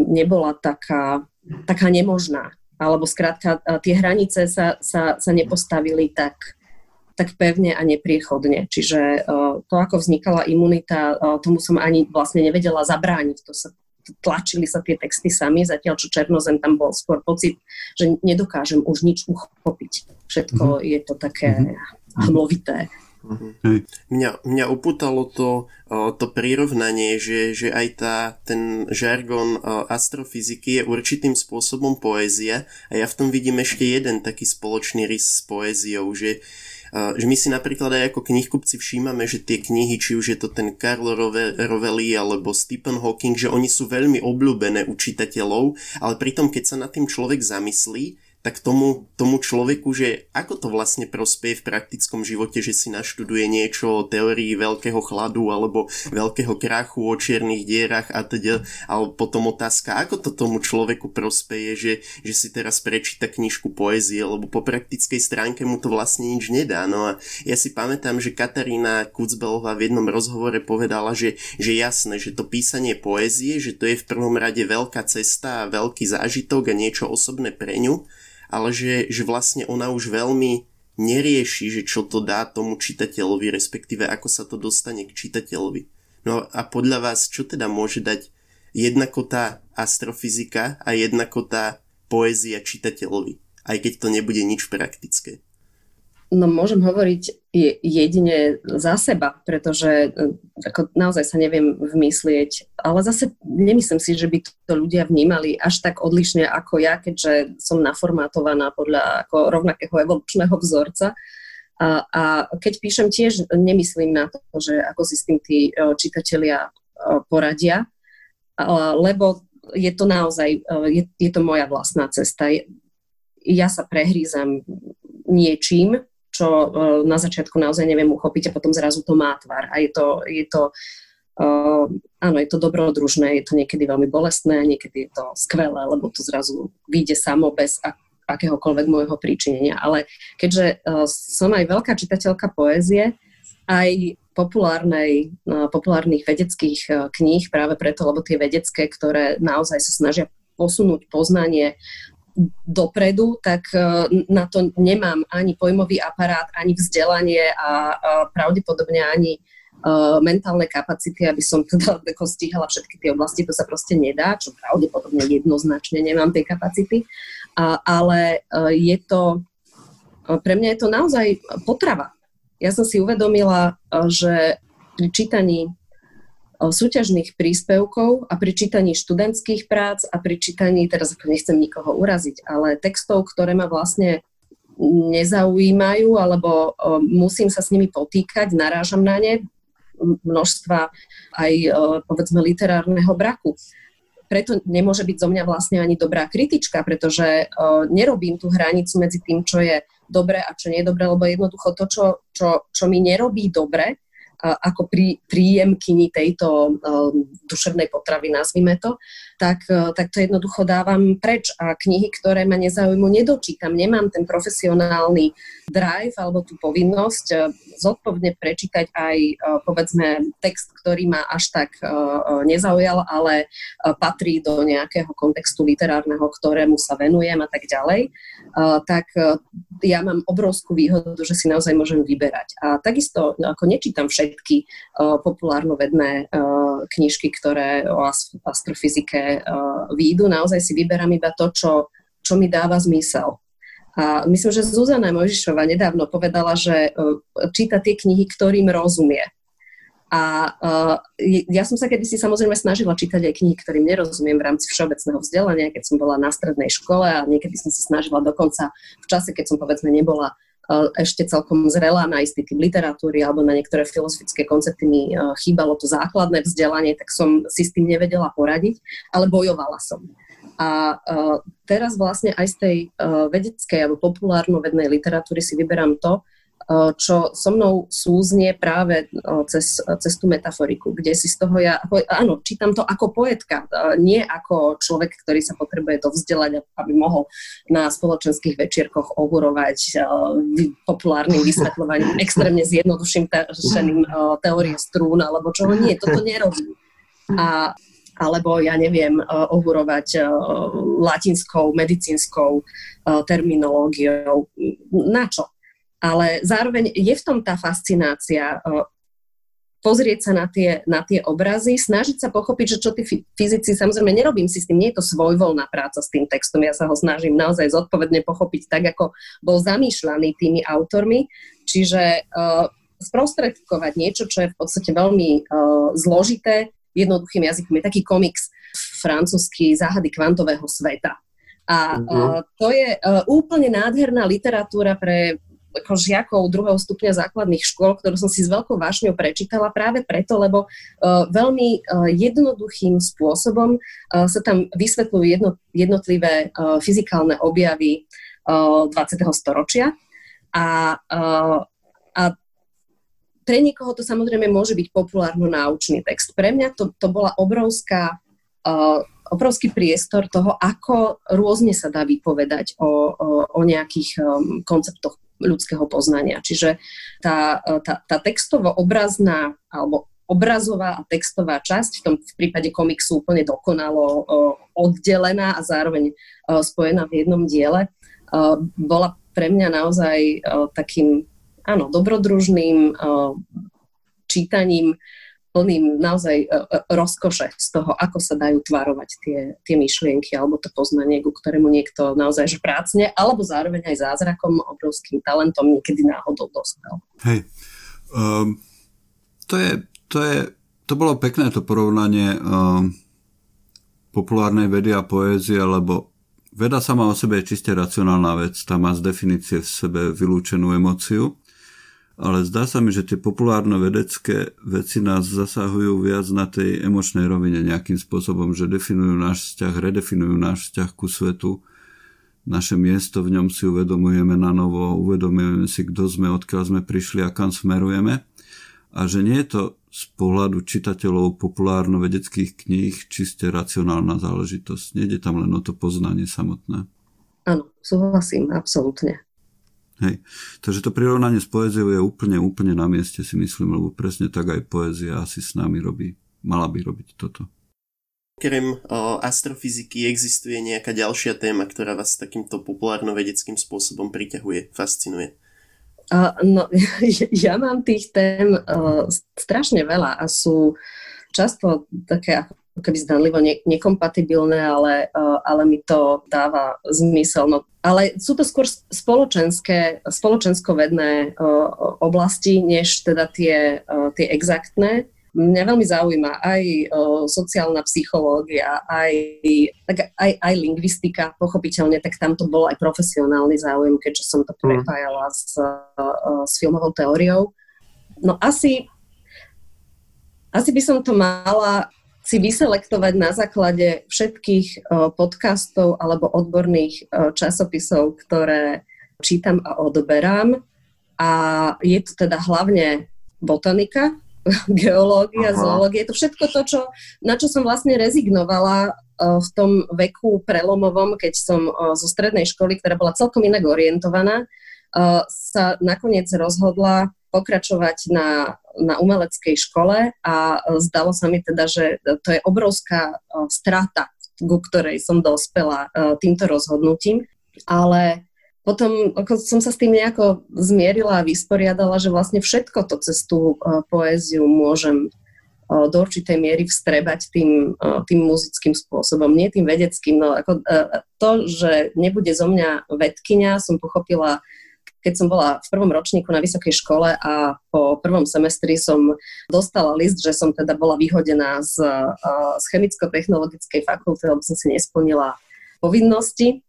[SPEAKER 3] nebola taká, taká nemožná. Alebo skrátka, tie hranice sa, sa, sa nepostavili tak tak pevne a nepriechodne. Čiže uh, to, ako vznikala imunita, uh, tomu som ani vlastne nevedela zabrániť. To sa tlačili sa tie texty sami, zatiaľ čo Černozem tam bol skôr pocit, že nedokážem už nič uchopiť. Všetko mm-hmm. je to také mm-hmm. hmlovité.
[SPEAKER 2] Uh-huh. Mňa, mňa upútalo to, to prirovnanie, že, že aj tá, ten žargon astrofyziky je určitým spôsobom poézia a ja v tom vidím ešte jeden taký spoločný rys s poéziou, že že my si napríklad aj ako knihkupci všímame, že tie knihy, či už je to ten Karl Rovelli alebo Stephen Hawking, že oni sú veľmi obľúbené u čitateľov, ale pritom keď sa nad tým človek zamyslí, tak tomu, tomu človeku, že ako to vlastne prospeje v praktickom živote, že si naštuduje niečo o teórii veľkého chladu alebo veľkého krachu o čiernych dierach a teda, ale potom otázka, ako to tomu človeku prospeje, že, že si teraz prečíta knižku poézie, lebo po praktickej stránke mu to vlastne nič nedá. No a ja si pamätám, že Katarína Kucbelová v jednom rozhovore povedala, že, že jasné, že to písanie poézie, že to je v prvom rade veľká cesta a veľký zážitok a niečo osobné pre ňu, ale že, že vlastne ona už veľmi nerieši, že čo to dá tomu čitateľovi, respektíve ako sa to dostane k čitateľovi. No a podľa vás, čo teda môže dať jednako tá astrofyzika a jednako tá poézia čitateľovi, aj keď to nebude nič praktické?
[SPEAKER 3] No môžem hovoriť jedine za seba, pretože e, ako naozaj sa neviem vymyslieť, ale zase nemyslím si, že by to ľudia vnímali až tak odlišne ako ja, keďže som naformátovaná podľa ako rovnakého evolučného vzorca. A, a keď píšem tiež, nemyslím na to, že ako si s tým tí e, čitatelia e, poradia, lebo je to naozaj, je, je to moja vlastná cesta. Ja sa prehrízam niečím, čo e, na začiatku naozaj neviem uchopiť a potom zrazu to má tvar. A je to, je to uh, áno, je to dobrodružné, je to niekedy veľmi bolestné, niekedy je to skvelé, lebo to zrazu vyjde samo bez akéhokoľvek môjho príčinenia. Ale keďže uh, som aj veľká čitateľka poézie, aj populárnej, uh, populárnych vedeckých uh, kníh práve preto, lebo tie vedecké, ktoré naozaj sa snažia posunúť poznanie dopredu, tak e, na to nemám ani pojmový aparát, ani vzdelanie a pravdepodobne ani e, mentálne kapacity, aby som teda stíhala všetky tie oblasti, to sa proste nedá, čo pravdepodobne jednoznačne nemám tie kapacity, ale e, je to, pre mňa je to naozaj potrava. Ja som si uvedomila, že pri čítaní súťažných príspevkov a pri čítaní študentských prác a pri čítaní, teraz ako nechcem nikoho uraziť, ale textov, ktoré ma vlastne nezaujímajú alebo musím sa s nimi potýkať, narážam na ne, množstva aj povedzme literárneho braku. Preto nemôže byť zo mňa vlastne ani dobrá kritička, pretože nerobím tú hranicu medzi tým, čo je dobre a čo nie je dobre, lebo jednoducho to, čo, čo, čo mi nerobí dobre, ako prí, príjemkyni tejto um, duševnej potravy, nazvime to, tak, uh, tak to jednoducho dávam preč a knihy, ktoré ma nezaujímu, nedočítam. Nemám ten profesionálny drive alebo tú povinnosť uh, zodpovedne prečítať aj, uh, povedzme, text, ktorý ma až tak nezaujal, ale patrí do nejakého kontextu literárneho, ktorému sa venujem a tak ďalej, tak ja mám obrovskú výhodu, že si naozaj môžem vyberať. A takisto ako nečítam všetko všetky uh, populárno-vedné uh, knižky, ktoré o astrofyzike uh, výjdu. Naozaj si vyberám iba to, čo, čo mi dáva zmysel. A myslím, že Zuzana Mojžišová nedávno povedala, že číta tie knihy, ktorým rozumie. A uh, ja som sa kedysi samozrejme snažila čítať aj knihy, ktorým nerozumiem v rámci všeobecného vzdelania, keď som bola na strednej škole a niekedy som sa snažila dokonca v čase, keď som povedzme nebola ešte celkom zrelá na istý typ literatúry alebo na niektoré filozofické koncepty mi uh, chýbalo to základné vzdelanie, tak som si s tým nevedela poradiť, ale bojovala som. A uh, teraz vlastne aj z tej vedeckej alebo populárno-vednej literatúry si vyberám to, čo so mnou súznie práve cez, cez tú metaforiku, kde si z toho ja, áno, čítam to ako poetka, nie ako človek, ktorý sa potrebuje dovzdelať, aby mohol na spoločenských večierkoch ohurovať populárnym vysvetľovaním, <laughs> extrémne zjednodušeným teórie strún, alebo čoho nie, toto nerobím. A alebo ja neviem, ohurovať latinskou, medicínskou terminológiou. Na čo? Ale zároveň je v tom tá fascinácia pozrieť sa na tie, na tie obrazy, snažiť sa pochopiť, že čo tí fyzici, samozrejme nerobím si s tým, nie je to svojvoľná práca s tým textom, ja sa ho snažím naozaj zodpovedne pochopiť tak, ako bol zamýšľaný tými autormi, čiže uh, sprostredkovať niečo, čo je v podstate veľmi uh, zložité, jednoduchým jazykom. Je taký komiks francúzsky záhady kvantového sveta. A uh, to je uh, úplne nádherná literatúra pre ako žiakov druhého stupňa základných škôl, ktorú som si s veľkou vášňou prečítala práve preto, lebo uh, veľmi uh, jednoduchým spôsobom uh, sa tam vysvetľujú jedno, jednotlivé uh, fyzikálne objavy uh, 20. storočia. A, uh, a pre niekoho to samozrejme môže byť populárno-náučný text. Pre mňa to, to bola obrovská uh, obrovský priestor toho, ako rôzne sa dá vypovedať o, o, o nejakých um, konceptoch ľudského poznania. Čiže tá, tá, tá textovo-obrazná alebo obrazová a textová časť, v tom v prípade komiksu úplne dokonalo oddelená a zároveň spojená v jednom diele, bola pre mňa naozaj takým, áno, dobrodružným čítaním plným naozaj e, e, rozkoše z toho, ako sa dajú tvarovať tie, tie myšlienky alebo to poznanie, ku ktorému niekto naozaj že prácne, alebo zároveň aj zázrakom, obrovským talentom niekedy náhodou dospel.
[SPEAKER 1] Hej, um, to, je, to, je, to bolo pekné to porovnanie um, populárnej vedy a poézie, lebo veda sama o sebe je čiste racionálna vec, tam má z definície v sebe vylúčenú emociu ale zdá sa mi, že tie populárne vedecké veci nás zasahujú viac na tej emočnej rovine nejakým spôsobom, že definujú náš vzťah, redefinujú náš vzťah ku svetu, naše miesto v ňom si uvedomujeme na novo, uvedomujeme si, kto sme, odkiaľ sme prišli a kam smerujeme. A že nie je to z pohľadu čitateľov populárno-vedeckých kníh čiste racionálna záležitosť. Nejde tam len o to poznanie samotné.
[SPEAKER 3] Áno, súhlasím, absolútne.
[SPEAKER 1] Hej. Takže to prirovnanie s poéziou je úplne, úplne na mieste, si myslím, lebo presne tak aj poézia asi s nami robí, mala by robiť toto.
[SPEAKER 2] Okrem astrofyziky existuje nejaká ďalšia téma, ktorá vás takýmto populárno-vedeckým spôsobom priťahuje, fascinuje?
[SPEAKER 3] Uh, no, <laughs> ja mám tých tém uh, strašne veľa a sú často také ako keby zdanlivo ne- nekompatibilné, ale, uh, ale mi to dáva zmysel. No, ale sú to skôr spoločenské, spoločensko-vedné uh, oblasti, než teda tie, uh, tie exaktné. Mňa veľmi zaujíma aj uh, sociálna psychológia, aj, tak aj, aj lingvistika, pochopiteľne, tak tam to bol aj profesionálny záujem, keďže som to mhm. prepájala s, s filmovou teóriou. No asi, asi by som to mala si vyselektovať na základe všetkých podcastov alebo odborných časopisov, ktoré čítam a odoberám. A je to teda hlavne botanika, <laughs> geológia, Aha. zoológia, to všetko to, čo, na čo som vlastne rezignovala v tom veku prelomovom, keď som zo strednej školy, ktorá bola celkom inak orientovaná, sa nakoniec rozhodla pokračovať na, na umeleckej škole a zdalo sa mi teda, že to je obrovská e, strata, ku ktorej som dospela e, týmto rozhodnutím. Ale potom ako som sa s tým nejako zmierila a vysporiadala, že vlastne všetko to cez tú e, poéziu môžem do určitej miery vstrebať tým, tým muzickým spôsobom, nie tým vedeckým. No, ako, to, že nebude zo mňa vedkynia, som pochopila keď som bola v prvom ročníku na vysokej škole a po prvom semestri som dostala list, že som teda bola vyhodená z, z chemicko-technologickej fakulty, lebo som si nesplnila povinnosti.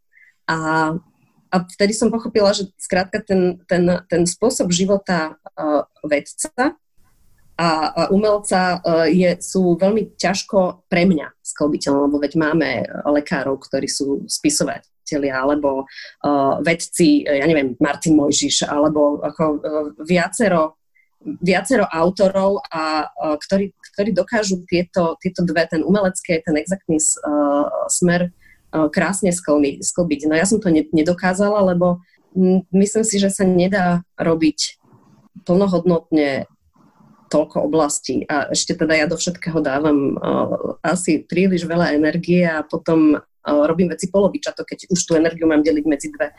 [SPEAKER 3] A, a vtedy som pochopila, že skrátka ten, ten, ten spôsob života uh, vedca a, umelca uh, je, sú veľmi ťažko pre mňa sklbiteľné, lebo veď máme lekárov, ktorí sú spisovatelia, alebo uh, vedci, ja neviem, Martin Mojžiš, alebo ako uh, viacero viacero autorov, a, a ktorí, ktorí dokážu tieto, tieto dve, ten umelecký, ten exaktný uh, smer krásne sklbiť. No ja som to nedokázala, lebo myslím si, že sa nedá robiť plnohodnotne toľko oblastí a ešte teda ja do všetkého dávam uh, asi príliš veľa energie a potom uh, robím veci polovičato, keď už tú energiu mám deliť medzi dve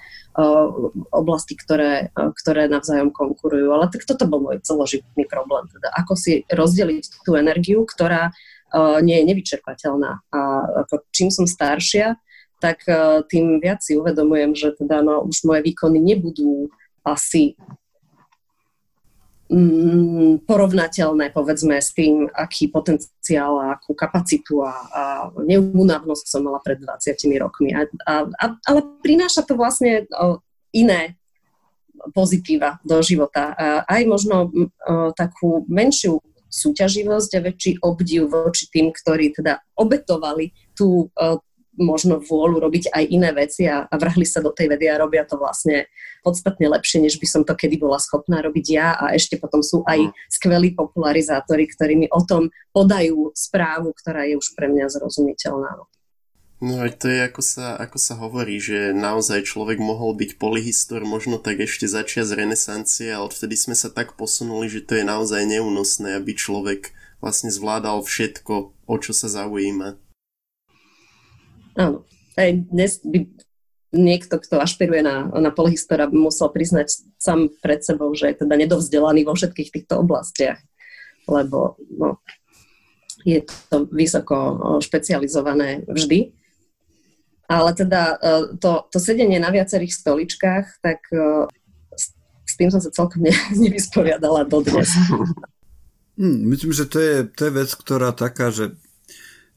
[SPEAKER 3] oblasti, ktoré, ktoré navzájom konkurujú. Ale tak toto bol môj celoživotný problém. Teda ako si rozdeliť tú energiu, ktorá nie je nevyčerpateľná. A ako čím som staršia, tak tým viac si uvedomujem, že teda no, už moje výkony nebudú asi porovnateľné, povedzme, s tým, aký potenciál a akú kapacitu a, a neúnavnosť som mala pred 20 rokmi. A, a, a, ale prináša to vlastne iné pozitíva do života. A aj možno takú menšiu súťaživosť a väčší obdiv voči tým, ktorí teda obetovali tú, možno vôľu robiť aj iné veci a, a vrhli sa do tej vedy a robia to vlastne podstatne lepšie, než by som to kedy bola schopná robiť ja a ešte potom sú aj skvelí popularizátori, ktorí mi o tom podajú správu, ktorá je už pre mňa zrozumiteľná.
[SPEAKER 2] No aj to je, ako sa, ako sa hovorí, že naozaj človek mohol byť polyhistor možno tak ešte začia z renesancie a odvtedy sme sa tak posunuli, že to je naozaj neúnosné, aby človek vlastne zvládal všetko, o čo sa zaujíma.
[SPEAKER 3] Áno. Aj dnes by niekto, kto ašpiruje na, na polhistora, musel priznať sám pred sebou, že je teda nedovzdelaný vo všetkých týchto oblastiach, lebo no, je to vysoko špecializované vždy. Ale teda e, to, to sedenie na viacerých stoličkách, tak e, s, s tým som sa celkom ne, <laughs> nevysporiadala dodnes.
[SPEAKER 1] Hmm, myslím, že to je, to je vec, ktorá taká, že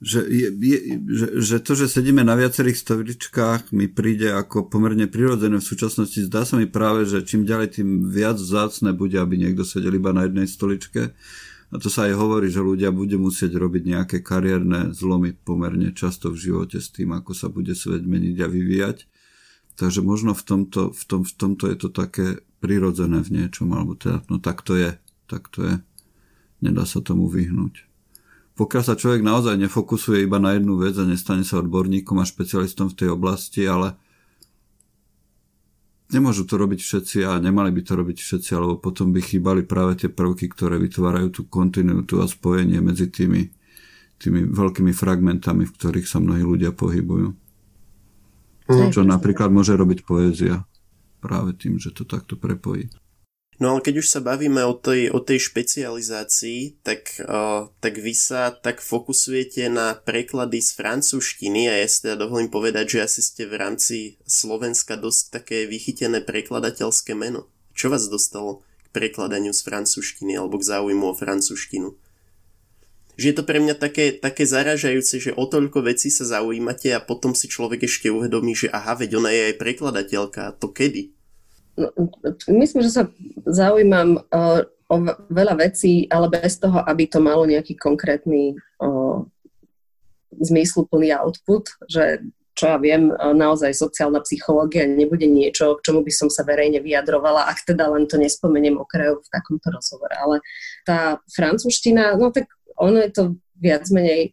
[SPEAKER 1] že, je, je, že, že to, že sedíme na viacerých stoličkách, mi príde ako pomerne prirodzené v súčasnosti. Zdá sa mi práve, že čím ďalej, tým viac zácne bude, aby niekto sedel iba na jednej stoličke. A to sa aj hovorí, že ľudia budú musieť robiť nejaké kariérne zlomy pomerne často v živote s tým, ako sa bude svet meniť a vyvíjať. Takže možno v tomto, v, tom, v tomto je to také prirodzené v niečom, alebo teda, no tak to je, tak to je. Nedá sa tomu vyhnúť pokiaľ sa človek naozaj nefokusuje iba na jednu vec a nestane sa odborníkom a špecialistom v tej oblasti, ale nemôžu to robiť všetci a nemali by to robiť všetci, alebo potom by chýbali práve tie prvky, ktoré vytvárajú tú kontinuitu a spojenie medzi tými, tými veľkými fragmentami, v ktorých sa mnohí ľudia pohybujú. Mm. Čo napríklad môže robiť poézia práve tým, že to takto prepojí.
[SPEAKER 2] No ale keď už sa bavíme o tej, o tej špecializácii, tak, uh, tak vy sa tak fokusujete na preklady z francúzštiny a ja si teda dovolím povedať, že asi ste v rámci Slovenska dosť také vychytené prekladateľské meno. Čo vás dostalo k prekladaniu z francúzštiny alebo k záujmu o francúzštinu? Že je to pre mňa také, také zaražajúce, že o toľko vecí sa zaujímate a potom si človek ešte uvedomí, že aha, veď ona je aj prekladateľka, a to kedy?
[SPEAKER 3] No, myslím, že sa zaujímam uh, o veľa vecí, ale bez toho, aby to malo nejaký konkrétny uh, zmysluplný output, že čo ja viem, uh, naozaj sociálna psychológia nebude niečo, k čomu by som sa verejne vyjadrovala, ak teda len to nespomeniem okrajov v takomto rozhovore. Ale tá francúzština, no tak ono je to viac menej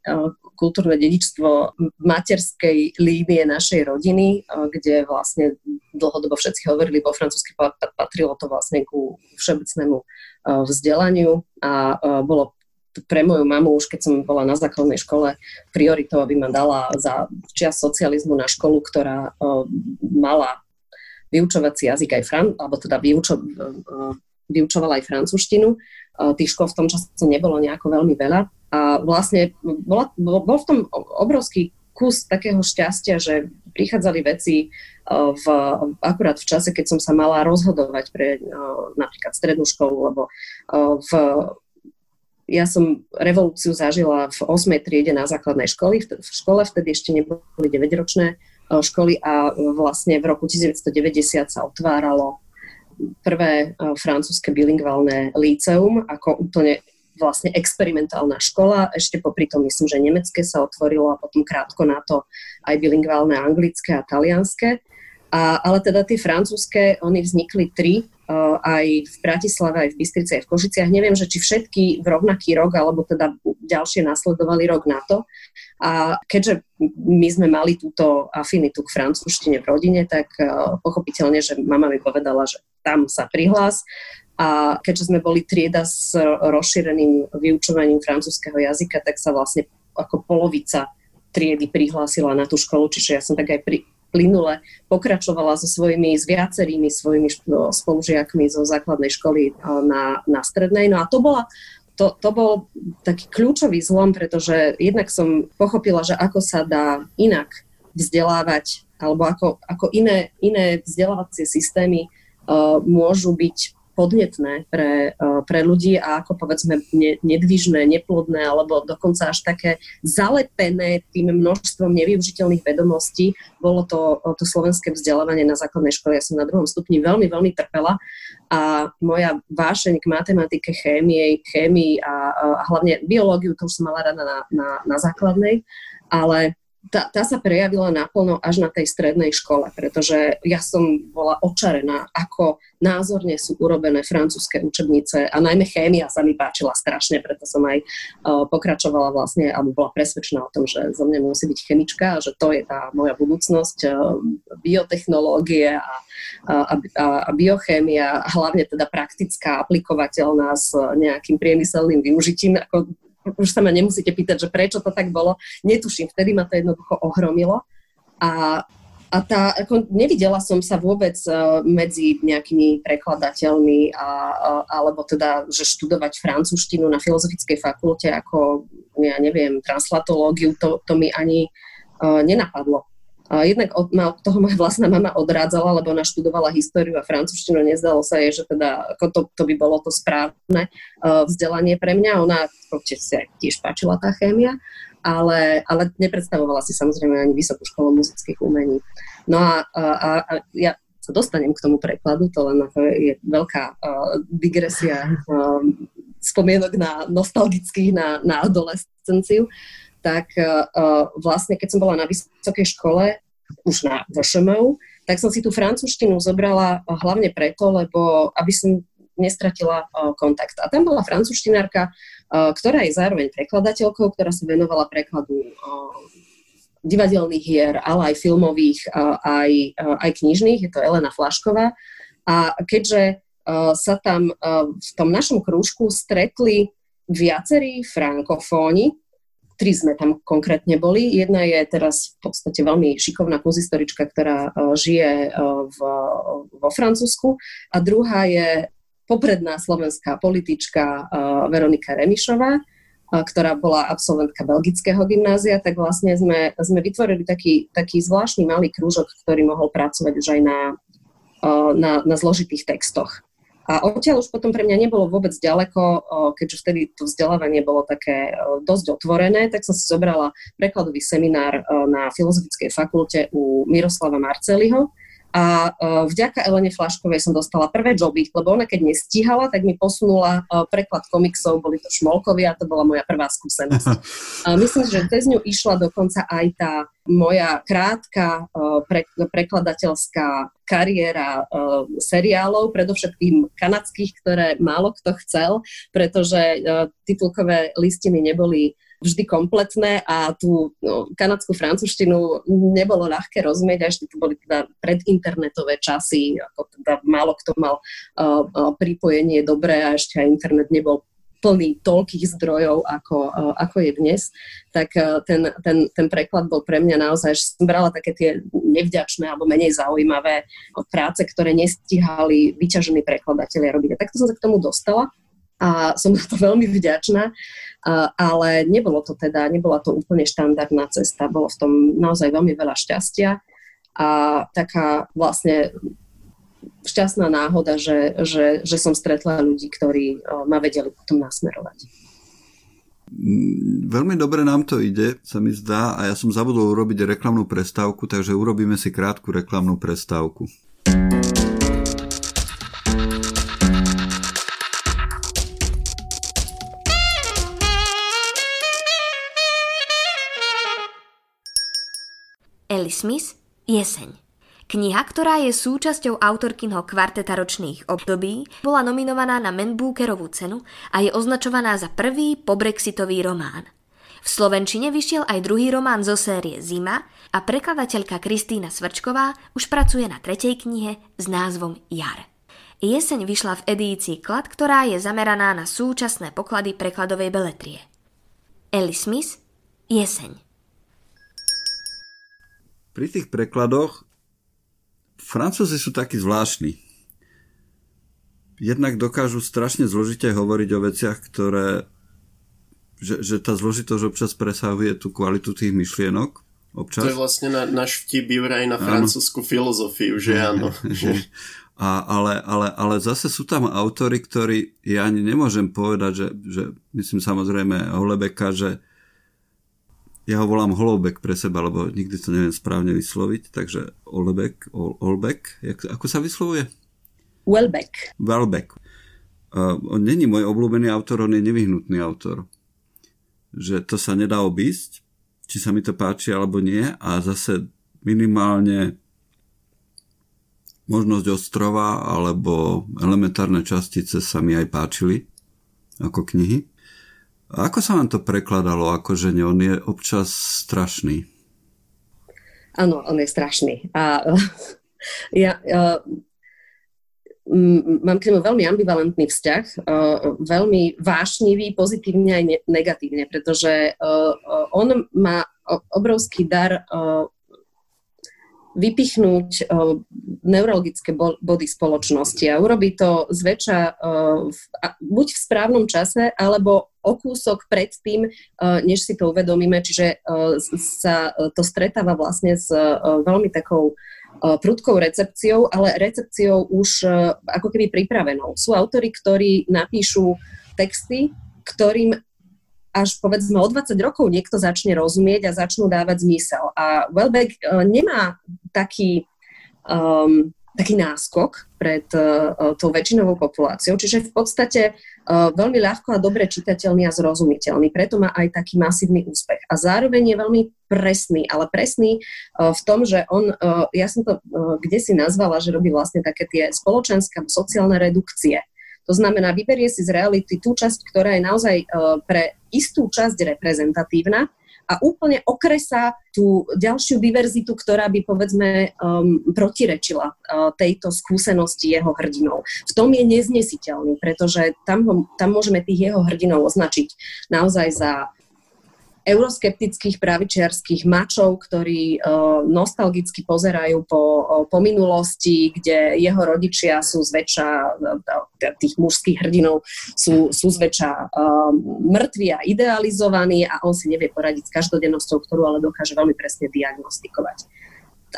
[SPEAKER 3] kultúrne dedičstvo materskej línie našej rodiny, kde vlastne dlhodobo všetci hovorili po francúzsky, patrilo to vlastne ku všeobecnému vzdelaniu a bolo pre moju mamu, už keď som bola na základnej škole, prioritou, aby ma dala za čas socializmu na školu, ktorá mala vyučovací jazyk aj fran, alebo teda vyučo, vyučovala aj francúzštinu. Tých škôl v tom čase nebolo nejako veľmi veľa a vlastne bola, bol v tom obrovský kus takého šťastia, že prichádzali veci v, akurát v čase, keď som sa mala rozhodovať pre napríklad strednú školu, lebo v, ja som revolúciu zažila v 8. triede na základnej školy, v, v škole vtedy ešte neboli 9-ročné školy a vlastne v roku 1990 sa otváralo prvé francúzske bilingválne líceum ako úplne vlastne experimentálna škola, ešte popri tom myslím, že nemecké sa otvorilo a potom krátko na to aj bilingválne anglické a talianské. A, ale teda tie francúzske, oni vznikli tri, uh, aj v Bratislave, aj v Bystrici, aj v Košiciach. Neviem, že či všetky v rovnaký rok, alebo teda ďalšie nasledovali rok na to. A keďže my sme mali túto afinitu k francúzštine v rodine, tak uh, pochopiteľne, že mama mi povedala, že tam sa prihlás. A keďže sme boli trieda s rozšíreným vyučovaním francúzského jazyka, tak sa vlastne ako polovica triedy prihlásila na tú školu, čiže ja som tak aj pri, plynule pokračovala so svojimi, s viacerými svojimi spolužiakmi zo základnej školy na, na strednej. No a to bola to, to bol taký kľúčový zlom, pretože jednak som pochopila, že ako sa dá inak vzdelávať, alebo ako, ako iné, iné vzdelávacie systémy uh, môžu byť podnetné pre, e, pre ľudí a ako povedzme nedvižné, neplodné alebo dokonca až také zalepené tým množstvom nevyužiteľných vedomostí. Bolo to, to slovenské vzdelávanie na základnej škole. Ja som na druhom stupni veľmi, veľmi trpela a moja vášeň k matematike, chémie, chémii a, a hlavne biológiu, to už som mala rada na, na, na základnej, ale tá, tá sa prejavila naplno až na tej strednej škole, pretože ja som bola očarená, ako názorne sú urobené francúzske učebnice a najmä chémia sa mi páčila strašne, preto som aj uh, pokračovala vlastne, alebo bola presvedčená o tom, že zo mňa musí byť chemička a že to je tá moja budúcnosť, uh, biotechnológie a, a, a, a biochémia, hlavne teda praktická, aplikovateľná s nejakým priemyselným využitím, ako už sa ma nemusíte pýtať, že prečo to tak bolo. Netuším, vtedy ma to jednoducho ohromilo. A, a tá, ako nevidela som sa vôbec uh, medzi nejakými prekladateľmi, a, alebo teda, že študovať francúzštinu na filozofickej fakulte ako, ja neviem, translatológiu, to, to mi ani uh, nenapadlo. Jednak od, ma toho moja vlastná mama odrádzala, lebo ona študovala históriu a francúzštinu. Nezdalo sa jej, že teda to, to by bolo to správne uh, vzdelanie pre mňa. Ona si tiež páčila tá chémia, ale, ale nepredstavovala si samozrejme ani vysokú školu muzických umení. No a, a, a ja sa dostanem k tomu prekladu, to len ako je veľká uh, digresia uh, spomienok na nostalgických na, na adolescenciu tak uh, vlastne keď som bola na vysokej škole, už na VŠMU, tak som si tú francúzštinu zobrala hlavne preto, lebo aby som nestratila uh, kontakt. A tam bola francúzštinárka, uh, ktorá je zároveň prekladateľkou, ktorá sa venovala prekladu divadelných hier, ale aj filmových, aj, aj knižných, je to Elena Flašková. A keďže sa tam v tom našom krúžku stretli viacerí frankofóni, tri sme tam konkrétne boli. Jedna je teraz v podstate veľmi šikovná kuzistorička, ktorá uh, žije uh, v, vo Francúzsku a druhá je popredná slovenská politička uh, Veronika Remišová, ktorá bola absolventka belgického gymnázia, tak vlastne sme, sme vytvorili taký, taký zvláštny malý krúžok, ktorý mohol pracovať už aj na, na, na zložitých textoch. A odtiaľ už potom pre mňa nebolo vôbec ďaleko, keďže vtedy to vzdelávanie bolo také dosť otvorené, tak som si zobrala prekladový seminár na Filozofickej fakulte u Miroslava Marceliho, a uh, vďaka Elene Flaškovej som dostala prvé joby, lebo ona keď nestíhala, tak mi posunula uh, preklad komiksov, boli to šmolkovia, to bola moja prvá skúsenosť. <laughs> Myslím, že cez ňu išla dokonca aj tá moja krátka pre, prekladateľská kariéra seriálov, predovšetkým kanadských, ktoré málo kto chcel, pretože titulkové listiny neboli vždy kompletné a tú no, kanadskú francúzštinu nebolo ľahké rozumieť, ešte to boli teda predinternetové časy, ako teda málo kto mal uh, pripojenie dobré a ešte aj internet nebol plný toľkých zdrojov, ako, ako je dnes, tak ten, ten, ten preklad bol pre mňa naozaj, že som brala také tie nevďačné alebo menej zaujímavé práce, ktoré nestihali vyťažení prekladatelia robiť. A takto som sa k tomu dostala. A som na to <laughs> veľmi vďačná, ale nebolo to teda, nebola to úplne štandardná cesta, bolo v tom naozaj veľmi veľa šťastia a taká vlastne šťastná náhoda, že, že, že som stretla ľudí, ktorí ma vedeli potom nasmerovať.
[SPEAKER 1] Mm, veľmi dobre nám to ide, sa mi zdá, a ja som zabudol urobiť reklamnú prestávku, takže urobíme si krátku reklamnú prestávku.
[SPEAKER 4] Ellie Smith, Jeseň. Kniha, ktorá je súčasťou autorkinho kvarteta ročných období, bola nominovaná na Man Bookerovú cenu a je označovaná za prvý pobrexitový román. V Slovenčine vyšiel aj druhý román zo série Zima a prekladateľka Kristýna Svrčková už pracuje na tretej knihe s názvom Jar. Jeseň vyšla v edícii Klad, ktorá je zameraná na súčasné poklady prekladovej beletrie. Ellie Smith, Jeseň.
[SPEAKER 1] Pri tých prekladoch Francúzi sú takí zvláštni. Jednak dokážu strašne zložite hovoriť o veciach, ktoré že, že tá zložitosť občas presahuje tú kvalitu tých myšlienok. Občas.
[SPEAKER 2] To je vlastne na, náš vtip Juraj na francúzsku filozofiu, že <laughs> áno.
[SPEAKER 1] A, ale, ale, ale zase sú tam autory, ktorí ja ani nemôžem povedať, že, že myslím samozrejme Holebeka, že ja ho volám Holobek pre seba, lebo nikdy to neviem správne vysloviť, takže Olbek, jak, ako sa vyslovuje?
[SPEAKER 3] Welbeck.
[SPEAKER 1] Welbeck. Uh, on není môj obľúbený autor, on je nevyhnutný autor. Že to sa nedá obísť, či sa mi to páči alebo nie a zase minimálne možnosť ostrova alebo elementárne častice sa mi aj páčili ako knihy. Ako sa vám to prekladalo ako žene? On je občas strašný.
[SPEAKER 3] Áno, on je strašný. A <laughs> ja, ja mám k nemu veľmi ambivalentný vzťah, veľmi vášnivý, pozitívne aj negatívne, pretože on má obrovský dar vypichnúť neurologické body spoločnosti a urobí to zväčša buď v správnom čase, alebo o kúsok predtým, než si to uvedomíme, čiže sa to stretáva vlastne s veľmi takou prudkou recepciou, ale recepciou už ako keby pripravenou. Sú autory, ktorí napíšu texty, ktorým až povedzme o 20 rokov niekto začne rozumieť a začnú dávať zmysel. A Welbeck uh, nemá taký, um, taký náskok pred uh, tou väčšinovou populáciou, čiže v podstate uh, veľmi ľahko a dobre čitateľný a zrozumiteľný. Preto má aj taký masívny úspech. A zároveň je veľmi presný, ale presný uh, v tom, že on, ja som to kde si nazvala, že robí vlastne také tie spoločenské sociálne redukcie to znamená, vyberie si z reality tú časť, ktorá je naozaj e, pre istú časť reprezentatívna a úplne okresá tú ďalšiu diverzitu, ktorá by povedzme um, protirečila uh, tejto skúsenosti jeho hrdinov. V tom je neznesiteľný, pretože tam, ho, tam môžeme tých jeho hrdinov označiť naozaj za euroskeptických pravičiarských mačov, ktorí uh, nostalgicky pozerajú po, po minulosti, kde jeho rodičia sú zväčša, uh, tých mužských hrdinov sú, sú zväčša uh, mŕtvi a idealizovaní a on si nevie poradiť s každodennosťou, ktorú ale dokáže veľmi presne diagnostikovať.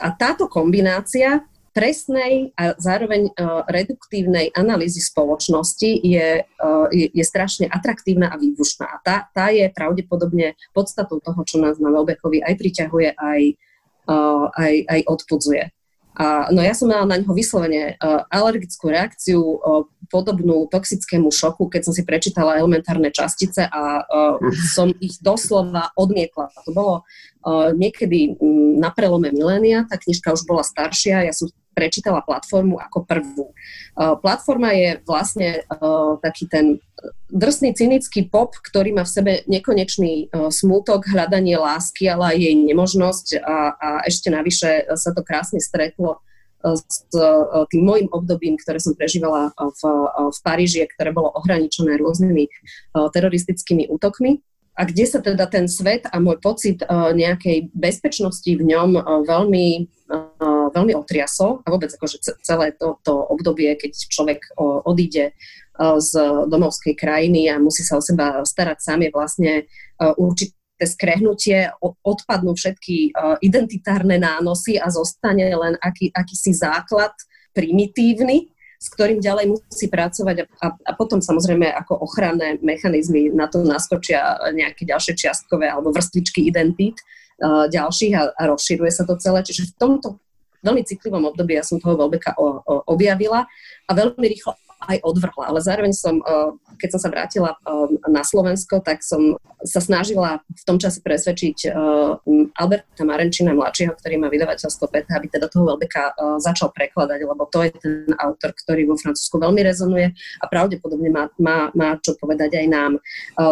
[SPEAKER 3] A táto kombinácia presnej a zároveň uh, reduktívnej analýzy spoločnosti je, uh, je, je strašne atraktívna a výbušná. A tá, tá je pravdepodobne podstatou toho, čo nás na Welbeckovi aj priťahuje, aj, uh, aj, aj odpudzuje. A, no ja som mala na ňo vyslovene uh, alergickú reakciu uh, podobnú toxickému šoku, keď som si prečítala elementárne častice a uh, <laughs> som ich doslova odmietla. To bolo uh, niekedy um, na prelome milénia, tá knižka už bola staršia, ja som prečítala platformu ako prvú. Uh, platforma je vlastne uh, taký ten drsný, cynický pop, ktorý má v sebe nekonečný uh, smútok, hľadanie lásky, ale aj jej nemožnosť a, a ešte navyše sa to krásne stretlo s tým môjim obdobím, ktoré som prežívala v, v Paríži, ktoré bolo ohraničené rôznymi teroristickými útokmi. A kde sa teda ten svet a môj pocit nejakej bezpečnosti v ňom veľmi veľmi otriasol? A vôbec akože celé to, to obdobie, keď človek odíde z domovskej krajiny a musí sa o seba starať sám, je vlastne určite skrehnutie, odpadnú všetky identitárne nánosy a zostane len aký, akýsi základ primitívny, s ktorým ďalej musí pracovať a, a potom samozrejme ako ochranné mechanizmy na to naskočia nejaké ďalšie čiastkové alebo vrstvičky identít uh, ďalších a, a rozširuje sa to celé. Čiže v tomto veľmi citlivom období ja som toho Welbecka objavila a veľmi rýchlo aj odvrhla. Ale zároveň som, eh, keď som sa vrátila eh, na Slovensko, tak som sa snažila v tom čase presvedčiť eh, Alberta Marenčina mladšieho, ktorý má vydavateľstvo PET, aby teda toho Welbecka začal prekladať, lebo to je ten autor, ktorý vo Francúzsku veľmi rezonuje a pravdepodobne má, má, má čo povedať aj nám.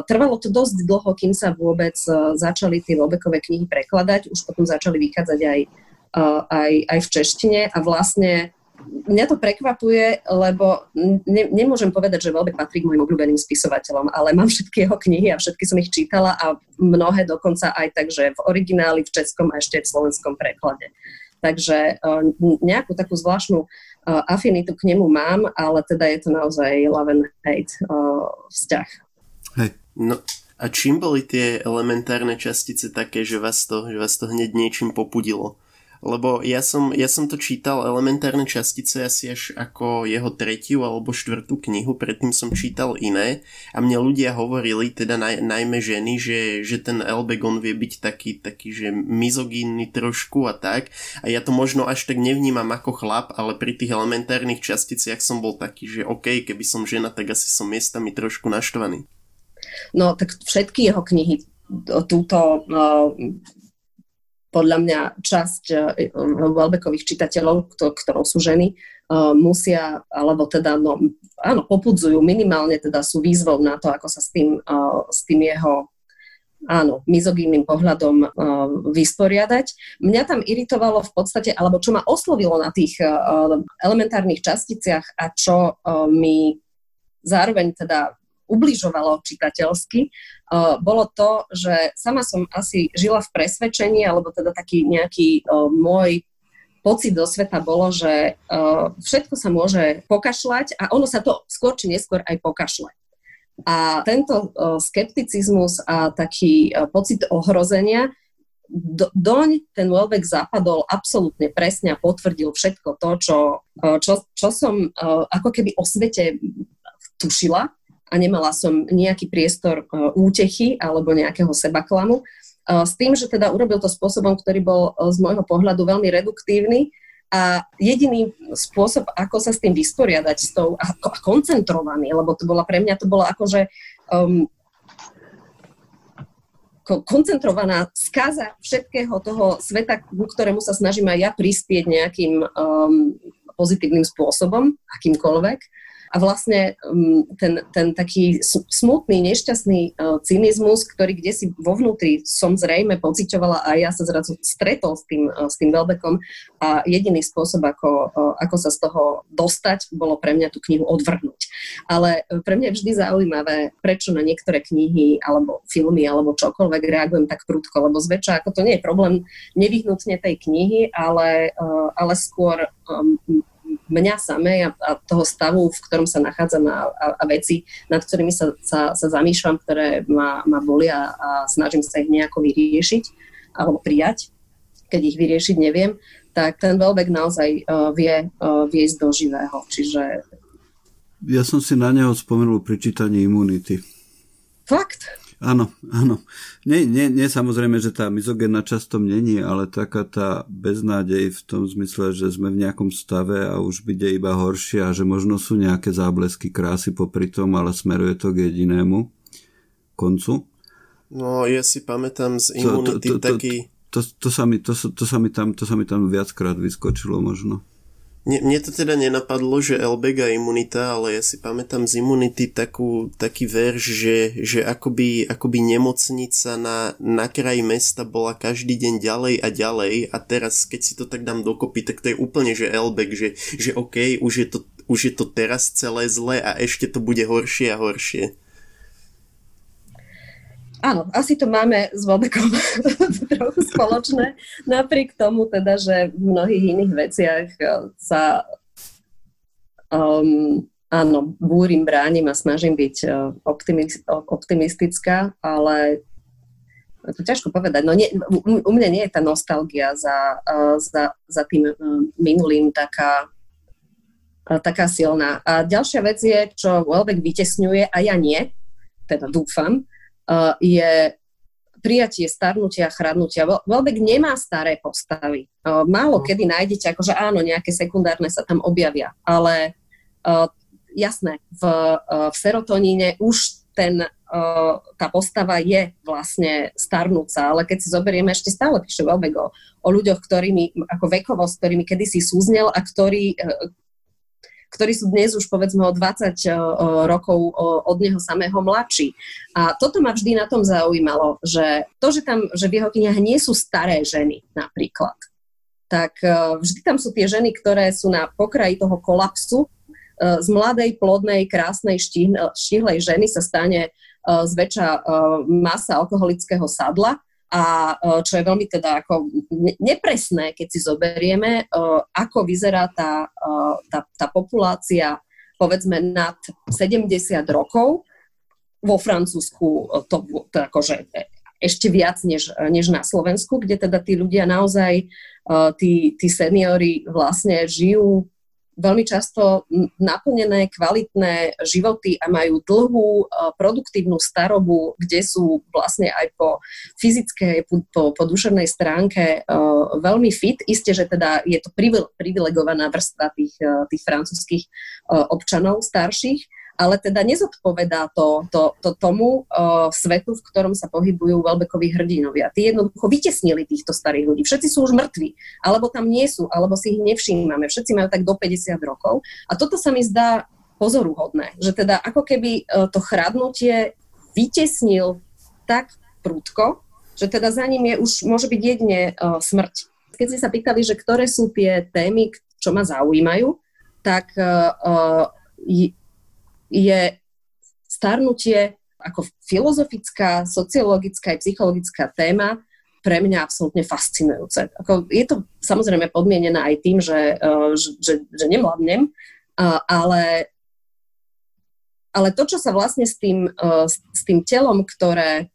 [SPEAKER 3] Trvalo to dosť dlho, kým sa vôbec začali tie Welbeckové knihy prekladať, už potom začali vychádzať aj, aj, aj v češtine a vlastne mňa to prekvapuje, lebo ne, nemôžem povedať, že Welbeck patrí k môjim obľúbeným spisovateľom, ale mám všetky jeho knihy a všetky som ich čítala a mnohé dokonca aj tak, že v origináli, v českom a ešte v slovenskom preklade. Takže uh, nejakú takú zvláštnu uh, afinitu k nemu mám, ale teda je to naozaj love and hate uh, vzťah.
[SPEAKER 2] Hej. No, a čím boli tie elementárne častice také, že vás to, že vás to hneď niečím popudilo? Lebo ja som, ja som to čítal elementárne častice asi až ako jeho tretiu alebo štvrtú knihu, predtým som čítal iné a mne ľudia hovorili, teda naj, najmä ženy, že, že ten Elbegon vie byť taký, taký, že mizogínny trošku a tak a ja to možno až tak nevnímam ako chlap, ale pri tých elementárnych časticiach som bol taký, že OK, keby som žena, tak asi som miestami trošku naštvaný.
[SPEAKER 3] No tak všetky jeho knihy túto uh, podľa mňa časť eh, Welbeckových čitateľov, ktorou sú ženy, eh, musia, alebo teda, no, áno, popudzujú, minimálne teda sú výzvou na to, ako sa s tým, s tým jeho áno, mizogínnym pohľadom uh, vysporiadať. Mňa tam iritovalo v podstate, alebo čo ma oslovilo na tých uh, elementárnych časticiach a čo uh, mi zároveň teda ubližovalo čitateľsky, uh, bolo to, že sama som asi žila v presvedčení, alebo teda taký nejaký uh, môj pocit do sveta bolo, že uh, všetko sa môže pokašľať a ono sa to skôr či neskôr aj pokašle. A tento skepticizmus a taký pocit ohrozenia do, doň ten Welbeck zapadol absolútne presne a potvrdil všetko to, čo, čo, čo som ako keby o svete tušila a nemala som nejaký priestor e, útechy alebo nejakého sebaklamu. E, s tým, že teda urobil to spôsobom, ktorý bol e, z môjho pohľadu veľmi reduktívny a jediný spôsob, ako sa s tým vysporiadať, s tou, a koncentrovaný, lebo to bola pre mňa, to bolo akože um, koncentrovaná skaza všetkého toho sveta, ku ktorému sa snažím aj ja prispieť nejakým um, pozitívnym spôsobom, akýmkoľvek a vlastne um, ten, ten taký smutný, nešťastný uh, cynizmus, ktorý kde si vo vnútri som zrejme pocitovala a ja sa zrazu stretol s tým, uh, s tým Welbeckom a jediný spôsob, ako, uh, ako sa z toho dostať, bolo pre mňa tú knihu odvrhnúť. Ale pre mňa je vždy zaujímavé, prečo na niektoré knihy alebo filmy alebo čokoľvek reagujem tak prudko, lebo zväčša ako to nie je problém nevyhnutne tej knihy, ale, ale skôr mňa samej a, a toho stavu, v ktorom sa nachádzam a, a, a veci, nad ktorými sa, sa, sa zamýšľam, ktoré ma, ma bolia a snažím sa ich nejako vyriešiť alebo prijať, keď ich vyriešiť neviem, tak ten Welbeck naozaj uh, vie uh, viesť do živého. Čiže...
[SPEAKER 1] Ja som si na neho spomenul pri čítaní imunity.
[SPEAKER 3] Fakt?
[SPEAKER 1] Áno, áno. Nie, nie, nie samozrejme, že tá mizogénna častom není, ale taká tá beznádej v tom zmysle, že sme v nejakom stave a už bude iba horšie a že možno sú nejaké záblesky krásy popri tom, ale smeruje to k jedinému koncu.
[SPEAKER 2] No, ja si pamätám z Immunity to, to, to, taký...
[SPEAKER 1] To, to, to, sa mi, to, to, sa mi tam, to sa mi tam viackrát vyskočilo možno.
[SPEAKER 2] Mne, to teda nenapadlo, že Elbega imunita, ale ja si pamätám z imunity takú, taký verš, že, že akoby, akoby nemocnica na, na kraji mesta bola každý deň ďalej a ďalej a teraz, keď si to tak dám dokopy, tak to je úplne, že Elbeg, že, že OK, už je, to, už je to teraz celé zlé a ešte to bude horšie a horšie.
[SPEAKER 3] Áno, asi to máme s Vodekom <laughs> trochu spoločné, napriek tomu teda, že v mnohých iných veciach eh, sa um, áno, búrim, bránim a snažím byť eh, optimistická, ale to ťažko povedať. No nie, u, mňa nie je tá nostalgia za, uh, za, za tým minulým taká, taká silná. A ďalšia vec je, čo Welbeck vytesňuje, a ja nie, teda dúfam, je prijatie starnutia, chradnutia. Welbeck nemá staré postavy. Uh, málo no. kedy nájdete, akože áno, nejaké sekundárne sa tam objavia, ale uh, jasné, v, v serotoníne už ten, tá postava je vlastne starnúca, ale keď si zoberieme, ešte stále píše Welbeck o, o ľuďoch, ktorými, ako vekovo, s ktorými kedysi súznel a ktorí, ktorí sú dnes už povedzme o 20 rokov od neho samého mladší. A toto ma vždy na tom zaujímalo, že to, že tam, že v jeho knihách nie sú staré ženy napríklad, tak vždy tam sú tie ženy, ktoré sú na pokraji toho kolapsu, z mladej, plodnej, krásnej, štihlej ženy sa stane zväčša masa alkoholického sadla a e, čo je veľmi teda ako nepresné, keď si zoberieme, e, ako vyzerá tá, e, tá, tá populácia povedzme nad 70 rokov. Vo Francúzsku to, to akože ešte viac než, než na Slovensku, kde teda tí ľudia naozaj, tí, tí seniory vlastne žijú veľmi často naplnené, kvalitné životy a majú dlhú, e, produktívnu starobu, kde sú vlastne aj po fyzickej, po, po duševnej stránke uh, veľmi fit. Isté, že teda je to privilegovaná vrstva tých, uh, tých francúzských občanov starších, ale teda nezodpovedá to, to, to tomu uh, svetu, v ktorom sa pohybujú Welbeckoví hrdinovia. Tí jednoducho vytesnili týchto starých ľudí. Všetci sú už mŕtvi, alebo tam nie sú, alebo si ich nevšímame. Všetci majú tak do 50 rokov. A toto sa mi zdá pozoruhodné, že teda ako keby uh, to chradnutie vytesnil tak prúdko, že teda za ním je už môže byť jedne uh, smrť. Keď ste sa pýtali, že ktoré sú tie témy, čo ma zaujímajú, tak uh, je starnutie ako filozofická, sociologická a psychologická téma pre mňa absolútne fascinujúce. Ako, je to samozrejme podmienené aj tým, že, uh, že, že, že nemladnem, ale, ale to, čo sa vlastne s tým, uh, s tým telom, ktoré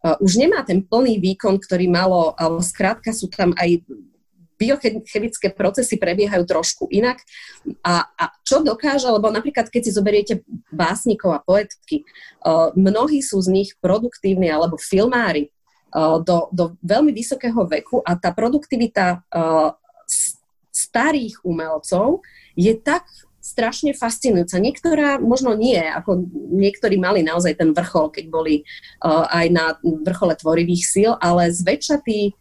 [SPEAKER 3] už nemá ten plný výkon, ktorý malo, ale skrátka sú tam aj biochemické procesy prebiehajú trošku inak. A, a čo dokáže, lebo napríklad keď si zoberiete básnikov a poetky, uh, mnohí sú z nich produktívni alebo filmári uh, do, do veľmi vysokého veku a tá produktivita uh, starých umelcov je tak strašne fascinujúca. Niektorá možno nie, ako niektorí mali naozaj ten vrchol, keď boli uh, aj na vrchole tvorivých síl, ale zväčša tí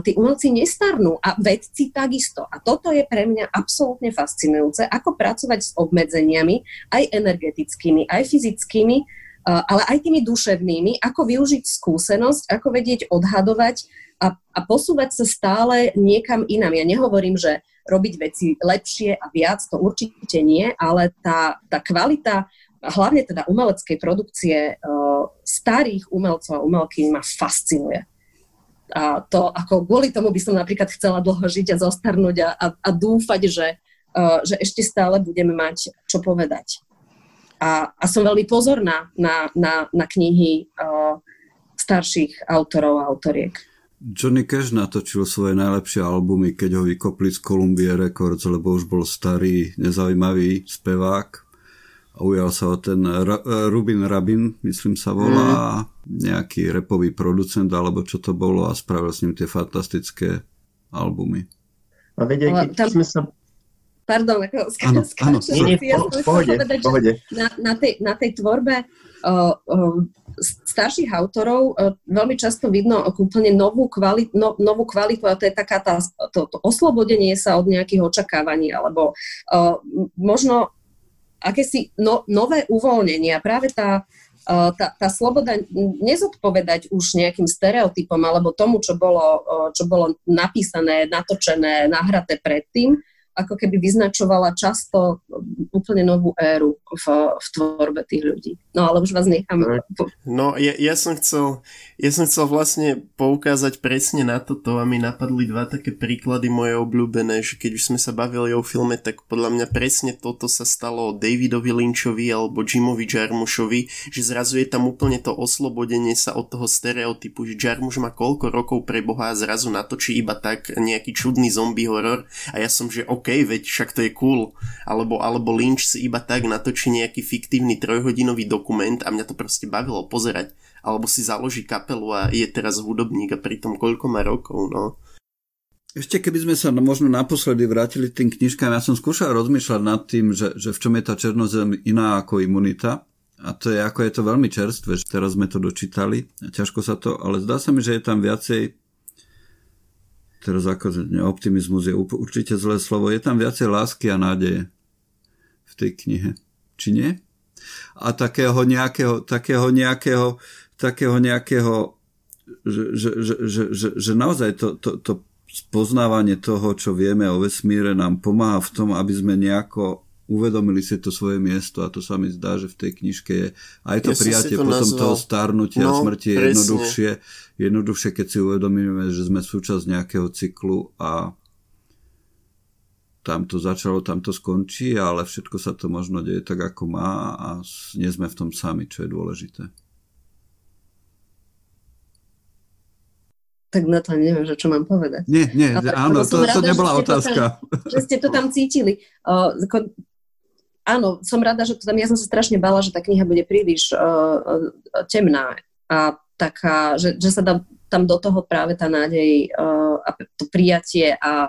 [SPEAKER 3] tí umelci nestarnú a vedci takisto. A toto je pre mňa absolútne fascinujúce, ako pracovať s obmedzeniami, aj energetickými, aj fyzickými, ale aj tými duševnými, ako využiť skúsenosť, ako vedieť odhadovať a, a posúvať sa stále niekam inam. Ja nehovorím, že robiť veci lepšie a viac, to určite nie, ale tá, tá kvalita hlavne teda umeleckej produkcie uh, starých umelcov a umelky ma fascinuje. A to ako kvôli tomu by som napríklad chcela dlho žiť a zostarnúť a, a, a dúfať, že, uh, že ešte stále budeme mať čo povedať. A, a som veľmi pozorná na, na, na knihy uh, starších autorov a autoriek.
[SPEAKER 1] Johnny Cash natočil svoje najlepšie albumy, keď ho vykopli z Columbia Records, lebo už bol starý, nezaujímavý spevák ujal sa ho ten Rubin Rabin, myslím sa volá, mm. nejaký repový producent, alebo čo to bolo a spravil s ním tie fantastické albumy.
[SPEAKER 2] A vedia, keď tam... sme sa
[SPEAKER 3] Pardon, ako áno, áno, nie, nie, po, pohode, povedať, pohode. Na, na, tej, na tej tvorbe uh, uh, starších autorov uh, veľmi často vidno úplne novú, kvalit, no, novú kvalitu a to je taká tá, to, to oslobodenie sa od nejakých očakávaní alebo uh, možno akési no, nové uvoľnenie. A práve tá, tá, tá sloboda nezodpovedať už nejakým stereotypom alebo tomu, čo bolo, čo bolo napísané, natočené, nahraté predtým, ako keby vyznačovala často úplne novú éru v, v tvorbe tých ľudí. No ale už vás nechám.
[SPEAKER 2] No ja, ja, som chcel, ja som chcel vlastne poukázať presne na toto a mi napadli dva také príklady moje obľúbené, že keď už sme sa bavili o filme, tak podľa mňa presne toto sa stalo Davidovi Lynchovi alebo Jimovi Jarmušovi, že zrazu je tam úplne to oslobodenie sa od toho stereotypu, že Jarmuš má koľko rokov pre Boha a zrazu natočí iba tak nejaký čudný zombie horor a ja som, že OK, veď však to je cool. Alebo, alebo Lynch si iba tak natočí nejaký fiktívny trojhodinový dokument a mňa to proste bavilo pozerať. Alebo si založí kapelu a je teraz hudobník a pritom koľko má rokov, no.
[SPEAKER 1] Ešte keby sme sa možno naposledy vrátili tým knižkám, ja som skúšal rozmýšľať nad tým, že, že v čom je tá černozem iná ako imunita. A to je ako je to veľmi čerstvé, že teraz sme to dočítali, ťažko sa to, ale zdá sa mi, že je tam viacej teraz ako optimizmus je určite zlé slovo, je tam viacej lásky a nádeje v tej knihe. Či nie? A takého nejakého, takého nejakého, takého nejakého, že, že, že, že, že, že naozaj to, to, to spoznávanie toho, čo vieme o vesmíre, nám pomáha v tom, aby sme nejako uvedomili si to svoje miesto a to sa mi zdá, že v tej knižke je aj to ja prijatie to potom nazval. toho starnutia no, a smrti je jednoduchšie, jednoduchšie, keď si uvedomíme, že sme súčasť nejakého cyklu a tam to začalo, tam to skončí, ale všetko sa to možno deje tak, ako má a nie sme v tom sami, čo je dôležité.
[SPEAKER 3] tak na to neviem, že čo mám povedať.
[SPEAKER 1] Nie, nie, ale, áno, to, to, rada, to nebola že otázka.
[SPEAKER 3] Tam, <laughs> že ste to tam cítili. Uh, áno, som rada, že to tam, ja som sa strašne bala, že tá kniha bude príliš uh, temná a taká, že, že sa dá tam do toho práve tá nádej uh, a to prijatie a,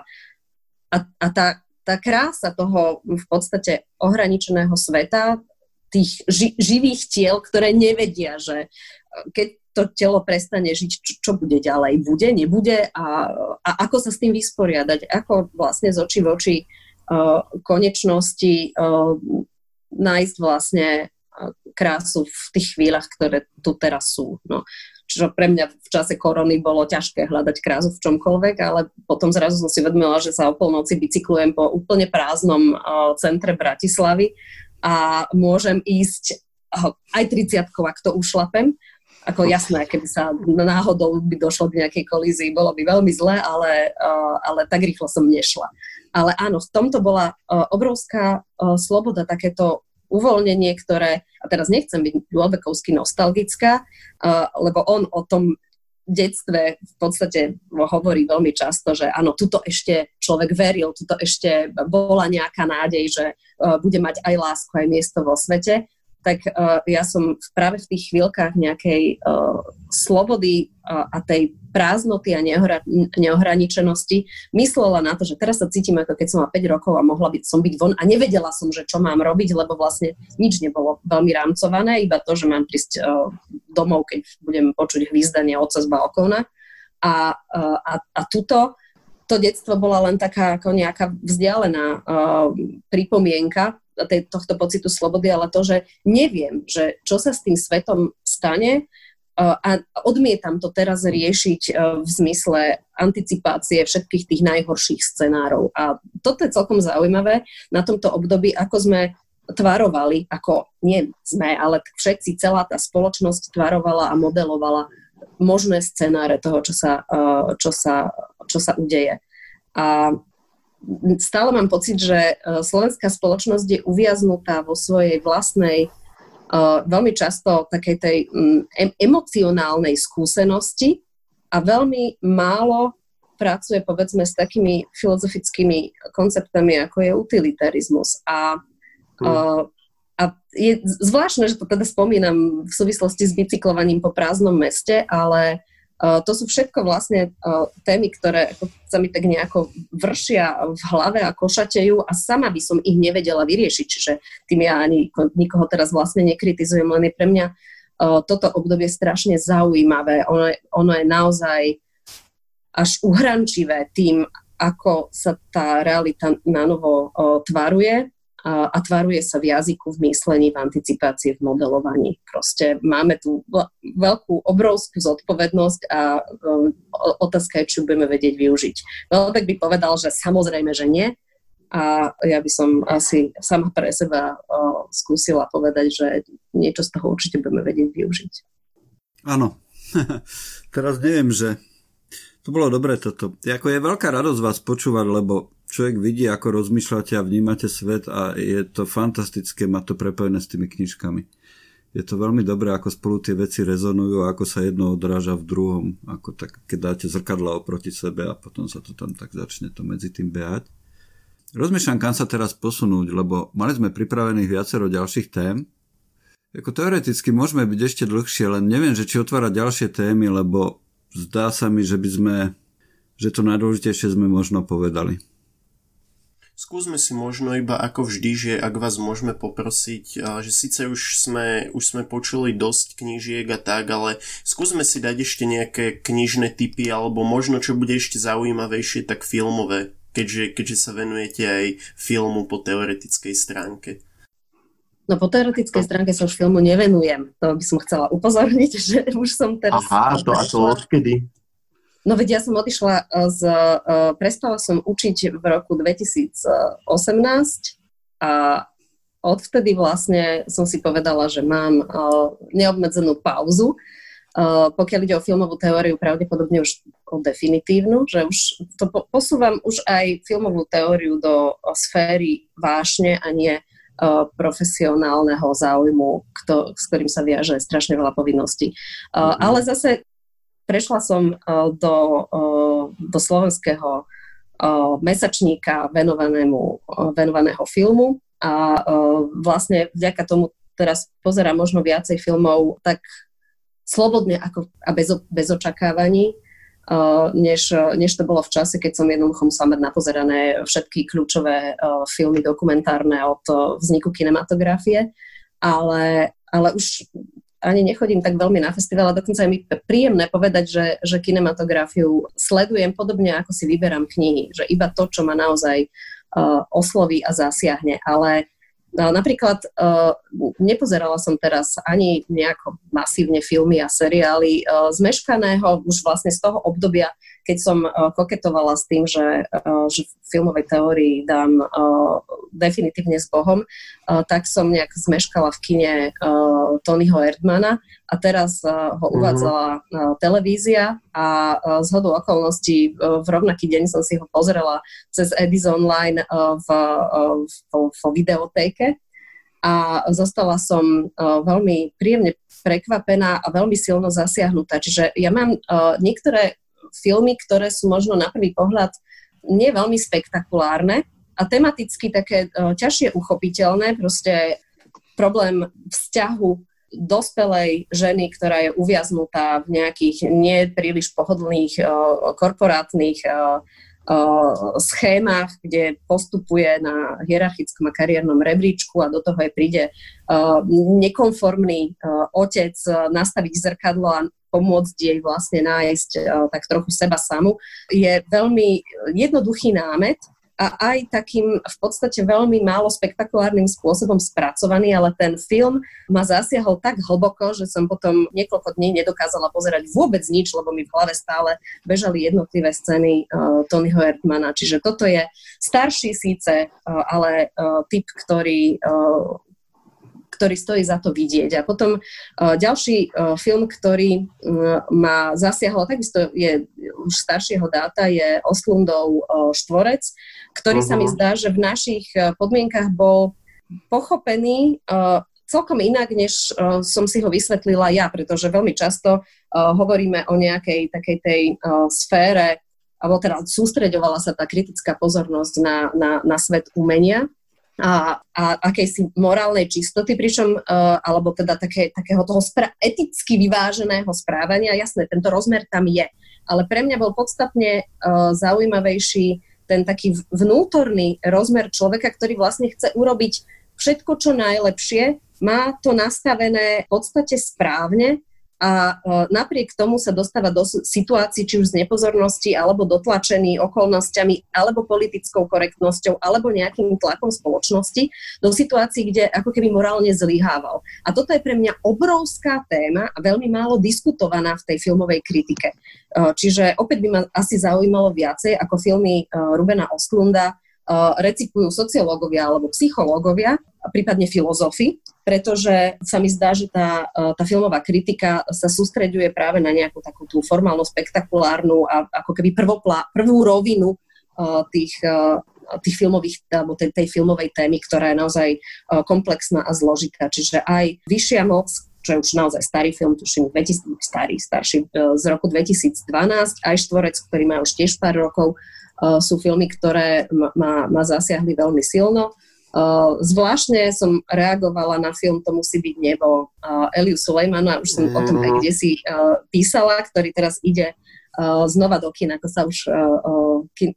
[SPEAKER 3] a, a tá, tá krása toho v podstate ohraničeného sveta, tých ži, živých tiel, ktoré nevedia, že keď to telo prestane žiť, čo, čo bude ďalej, bude, nebude? A, a ako sa s tým vysporiadať, ako vlastne z očí v oči uh, konečnosti uh, nájsť vlastne uh, krásu v tých chvíľach, ktoré tu teraz sú. No. Čiže pre mňa v čase korony bolo ťažké hľadať krásu v čomkoľvek, ale potom zrazu som si vedmila, že sa o polnoci bicyklujem po úplne prázdnom centre Bratislavy a môžem ísť aj 30 ak to ušlapem, ako jasné, keby sa náhodou by došlo k nejakej kolízii, bolo by veľmi zle, ale, uh, ale tak rýchlo som nešla. Ale áno, v tomto bola uh, obrovská uh, sloboda, takéto uvoľnenie, ktoré, a teraz nechcem byť Lovekovsky nostalgická, lebo on o tom detstve v podstate hovorí veľmi často, že áno, tuto ešte človek veril, tuto ešte bola nejaká nádej, že bude mať aj lásku, aj miesto vo svete tak uh, ja som práve v tých chvíľkach nejakej uh, slobody uh, a tej prázdnoty a neohra, neohraničenosti myslela na to, že teraz sa cítim ako keď som mala 5 rokov a mohla byť, som byť von a nevedela som, že čo mám robiť, lebo vlastne nič nebolo veľmi rámcované, iba to, že mám prísť uh, domov, keď budem počuť hvízdanie oca z balkóna. A, uh, a, a tuto to detstvo bola len taká ako nejaká vzdialená uh, pripomienka tej, tohto pocitu slobody, ale to, že neviem, že čo sa s tým svetom stane uh, a odmietam to teraz riešiť uh, v zmysle anticipácie všetkých tých najhorších scenárov. A toto je celkom zaujímavé na tomto období, ako sme tvarovali, ako nie sme, ale všetci, celá tá spoločnosť tvarovala a modelovala možné scenáre toho, čo sa, uh, čo sa, čo sa udeje. A stále mám pocit, že e, slovenská spoločnosť je uviaznutá vo svojej vlastnej, e, veľmi často takej tej emocionálnej skúsenosti a veľmi málo pracuje povedzme s takými filozofickými konceptami, ako je utilitarizmus. A, hmm. a je zvláštne, že to teda spomínam v súvislosti s bicyklovaním po prázdnom meste, ale to sú všetko vlastne uh, témy, ktoré sa mi tak nejako vršia v hlave a košatejú a sama by som ich nevedela vyriešiť, čiže tým ja ani nikoho teraz vlastne nekritizujem, len je pre mňa uh, toto obdobie strašne zaujímavé. Ono je, ono je naozaj až uhrančivé tým, ako sa tá realita na novo tvaruje a, tvaruje sa v jazyku, v myslení, v anticipácii, v modelovaní. Proste máme tu veľkú, obrovskú zodpovednosť a um, otázka je, či budeme vedieť využiť. Veľbek by povedal, že samozrejme, že nie, a ja by som asi sama pre seba o, skúsila povedať, že niečo z toho určite budeme vedieť využiť.
[SPEAKER 1] Áno. <laughs> Teraz neviem, že to bolo dobré toto. Jako je veľká radosť vás počúvať, lebo človek vidí, ako rozmýšľate a vnímate svet a je to fantastické mať to prepojené s tými knižkami. Je to veľmi dobré, ako spolu tie veci rezonujú a ako sa jedno odráža v druhom. Ako tak, keď dáte zrkadla oproti sebe a potom sa to tam tak začne to medzi tým behať. Rozmýšľam, kam sa teraz posunúť, lebo mali sme pripravených viacero ďalších tém. Ako teoreticky môžeme byť ešte dlhšie, len neviem, že či otvárať ďalšie témy, lebo zdá sa mi, že by sme, že to najdôležitejšie sme možno povedali.
[SPEAKER 2] Skúsme si možno iba ako vždy, že ak vás môžeme poprosiť, že síce už sme, už sme počuli dosť knížiek a tak, ale skúsme si dať ešte nejaké knižné typy alebo možno čo bude ešte zaujímavejšie, tak filmové, keďže, keďže sa venujete aj filmu po teoretickej stránke.
[SPEAKER 3] No po teoretickej stránke sa už filmu nevenujem. To by som chcela upozorniť, <laughs> že už som teraz...
[SPEAKER 2] Aha, to a to odkedy?
[SPEAKER 3] No veď ja som odišla e, z... Uh, prestala som učiť v roku 2018 a odvtedy vlastne som si povedala, že mám uh, neobmedzenú pauzu. Pokiaľ ide o filmovú teóriu, pravdepodobne už o definitívnu, že už to po- posúvam už aj filmovú teóriu do sféry vášne a nie profesionálneho záujmu, kto, s ktorým sa viaže strašne veľa povinností. Mm-hmm. Ale zase prešla som uh, do, uh, do slovenského uh, mesačníka venovanému, venovaného filmu a vlastne vďaka tomu teraz pozerám možno viacej filmov tak slobodne ako, a bez, bez očakávaní, než, než to bolo v čase, keď som jednoducho musela mať napozerané všetky kľúčové filmy dokumentárne od vzniku kinematografie, ale, ale už ani nechodím tak veľmi na festival a dokonca je mi príjemné povedať, že, že kinematografiu sledujem podobne, ako si vyberám knihy, že iba to, čo ma naozaj uh, osloví a zasiahne, ale No, napríklad uh, nepozerala som teraz ani nejako masívne filmy a seriály uh, zmeškaného už vlastne z toho obdobia, keď som uh, koketovala s tým, že, uh, že v filmovej teórii dám uh, definitívne s Bohom, tak som nejak zmeškala v kine Tonyho Erdmana a teraz ho mhm. uvádzala uh, televízia a z hodou okolností v rovnaký deň som si ho pozrela cez Edis Online v, v, v videotéke a zostala som veľmi príjemne prekvapená a veľmi silno zasiahnutá. Čiže ja mám niektoré filmy, ktoré sú možno na prvý pohľad nie veľmi spektakulárne a tematicky také uh, ťažšie uchopiteľné, proste problém vzťahu dospelej ženy, ktorá je uviaznutá v nejakých nepríliš pohodlných uh, korporátnych uh, schémach, kde postupuje na hierarchickom a kariérnom rebríčku a do toho aj príde nekonformný otec nastaviť zrkadlo a pomôcť jej vlastne nájsť tak trochu seba samu, je veľmi jednoduchý námet, a aj takým v podstate veľmi málo spektakulárnym spôsobom spracovaný, ale ten film ma zasiahol tak hlboko, že som potom niekoľko dní nedokázala pozerať vôbec nič, lebo mi v hlave stále bežali jednotlivé scény uh, Tonyho Erdmana. Čiže toto je starší síce, uh, ale uh, typ, ktorý uh, ktorý stojí za to vidieť. A potom uh, ďalší uh, film, ktorý uh, ma zasiahol, takisto je už staršieho dáta, je Oslundov štvorec, ktorý uh-huh. sa mi mhm. zdá, že v našich podmienkach bol pochopený celkom inak, než uh, som si ho vysvetlila ja, pretože veľmi často uh, hovoríme o nejakej takej tej uh, sfére, alebo teda sústreďovala sa tá kritická pozornosť na, na, na svet umenia a, a akejsi morálnej čistoty, pričom, uh, alebo teda také, takého toho spra- eticky vyváženého správania. Jasné, tento rozmer tam je, ale pre mňa bol podstatne uh, zaujímavejší ten taký vnútorný rozmer človeka, ktorý vlastne chce urobiť všetko, čo najlepšie, má to nastavené v podstate správne a e, napriek tomu sa dostáva do situácií, či už z nepozornosti, alebo dotlačený okolnostiami, alebo politickou korektnosťou, alebo nejakým tlakom spoločnosti, do situácií, kde ako keby morálne zlyhával. A toto je pre mňa obrovská téma a veľmi málo diskutovaná v tej filmovej kritike. E, čiže opäť by ma asi zaujímalo viacej ako filmy e, Rubena Ostlunda, recikujú sociológovia alebo psychológovia, prípadne filozofi, pretože sa mi zdá, že tá, tá filmová kritika sa sústreďuje práve na nejakú takú tú formálno spektakulárnu a ako keby prvoplá, prvú rovinu tých, tých filmových, alebo tej, tej filmovej témy, ktorá je naozaj komplexná a zložitá. Čiže aj Vyššia moc, čo je už naozaj starý film, tuším 2000, starý, starší, z roku 2012, aj Štvorec, ktorý má už tiež pár rokov, sú filmy, ktoré ma, ma zasiahli veľmi silno. Uh, zvláštne som reagovala na film To musí byť nebo uh, Eliu Sulejmana, už som mm. o tom aj mhm. kde si písala, ktorý teraz ide znova do kina, ako sa už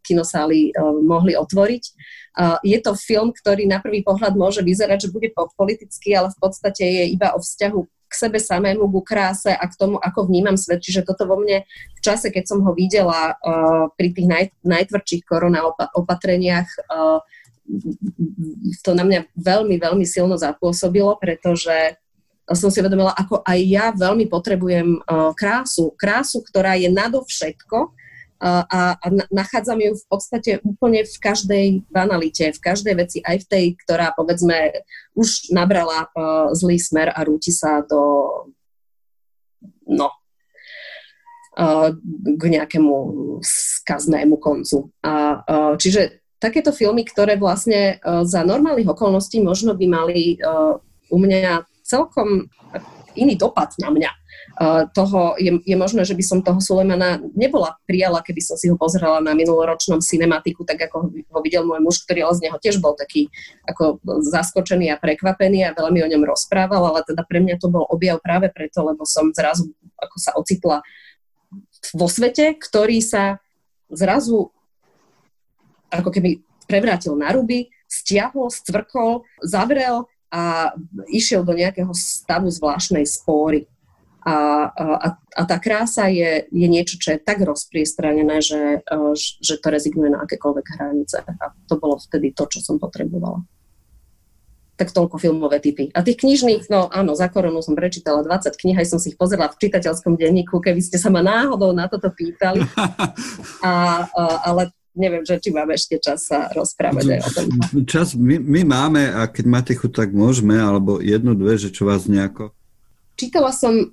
[SPEAKER 3] kinosály mohli otvoriť. Je to film, ktorý na prvý pohľad môže vyzerať, že bude politický, ale v podstate je iba o vzťahu k sebe samému, ku kráse a k tomu, ako vnímam svet. Čiže toto vo mne v čase, keď som ho videla uh, pri tých naj, najtvrdších korona opatreniach, uh, to na mňa veľmi, veľmi silno zapôsobilo, pretože som si uvedomila, ako aj ja veľmi potrebujem uh, krásu. Krásu, ktorá je nadovšetko a, nachádzam ju v podstate úplne v každej banalite, v každej veci, aj v tej, ktorá povedzme už nabrala uh, zlý smer a rúti sa do no, uh, k nejakému skaznému koncu. A, uh, čiže takéto filmy, ktoré vlastne za normálnych okolností možno by mali u mňa celkom iný dopad na mňa toho, je, je možné, že by som toho Sulemana nebola prijala, keby som si ho pozerala na minuloročnom cinematiku, tak ako ho videl môj muž, ktorý ale z neho tiež bol taký ako zaskočený a prekvapený a veľmi o ňom rozprával, ale teda pre mňa to bol objav práve preto, lebo som zrazu ako sa ocitla vo svete, ktorý sa zrazu ako keby prevrátil na ruby, stiahol, stvrkol, zavrel a išiel do nejakého stavu zvláštnej spóry. A, a, a tá krása je, je niečo, čo je tak rozpriestranené, že, že to rezignuje na akékoľvek hranice. A to bolo vtedy to, čo som potrebovala. Tak toľko filmové typy. A tých knižných, no áno, za koronu som prečítala 20 knih, aj som si ich pozerala v čitateľskom denníku, keby ste sa ma náhodou na toto pýtali. <laughs> A, a, ale neviem, že či máme ešte čas sa rozprávať aj o tom.
[SPEAKER 1] Čas my, my máme a keď máte chuť, tak môžeme, alebo jednu, dve, že čo vás nejako...
[SPEAKER 3] Čítala som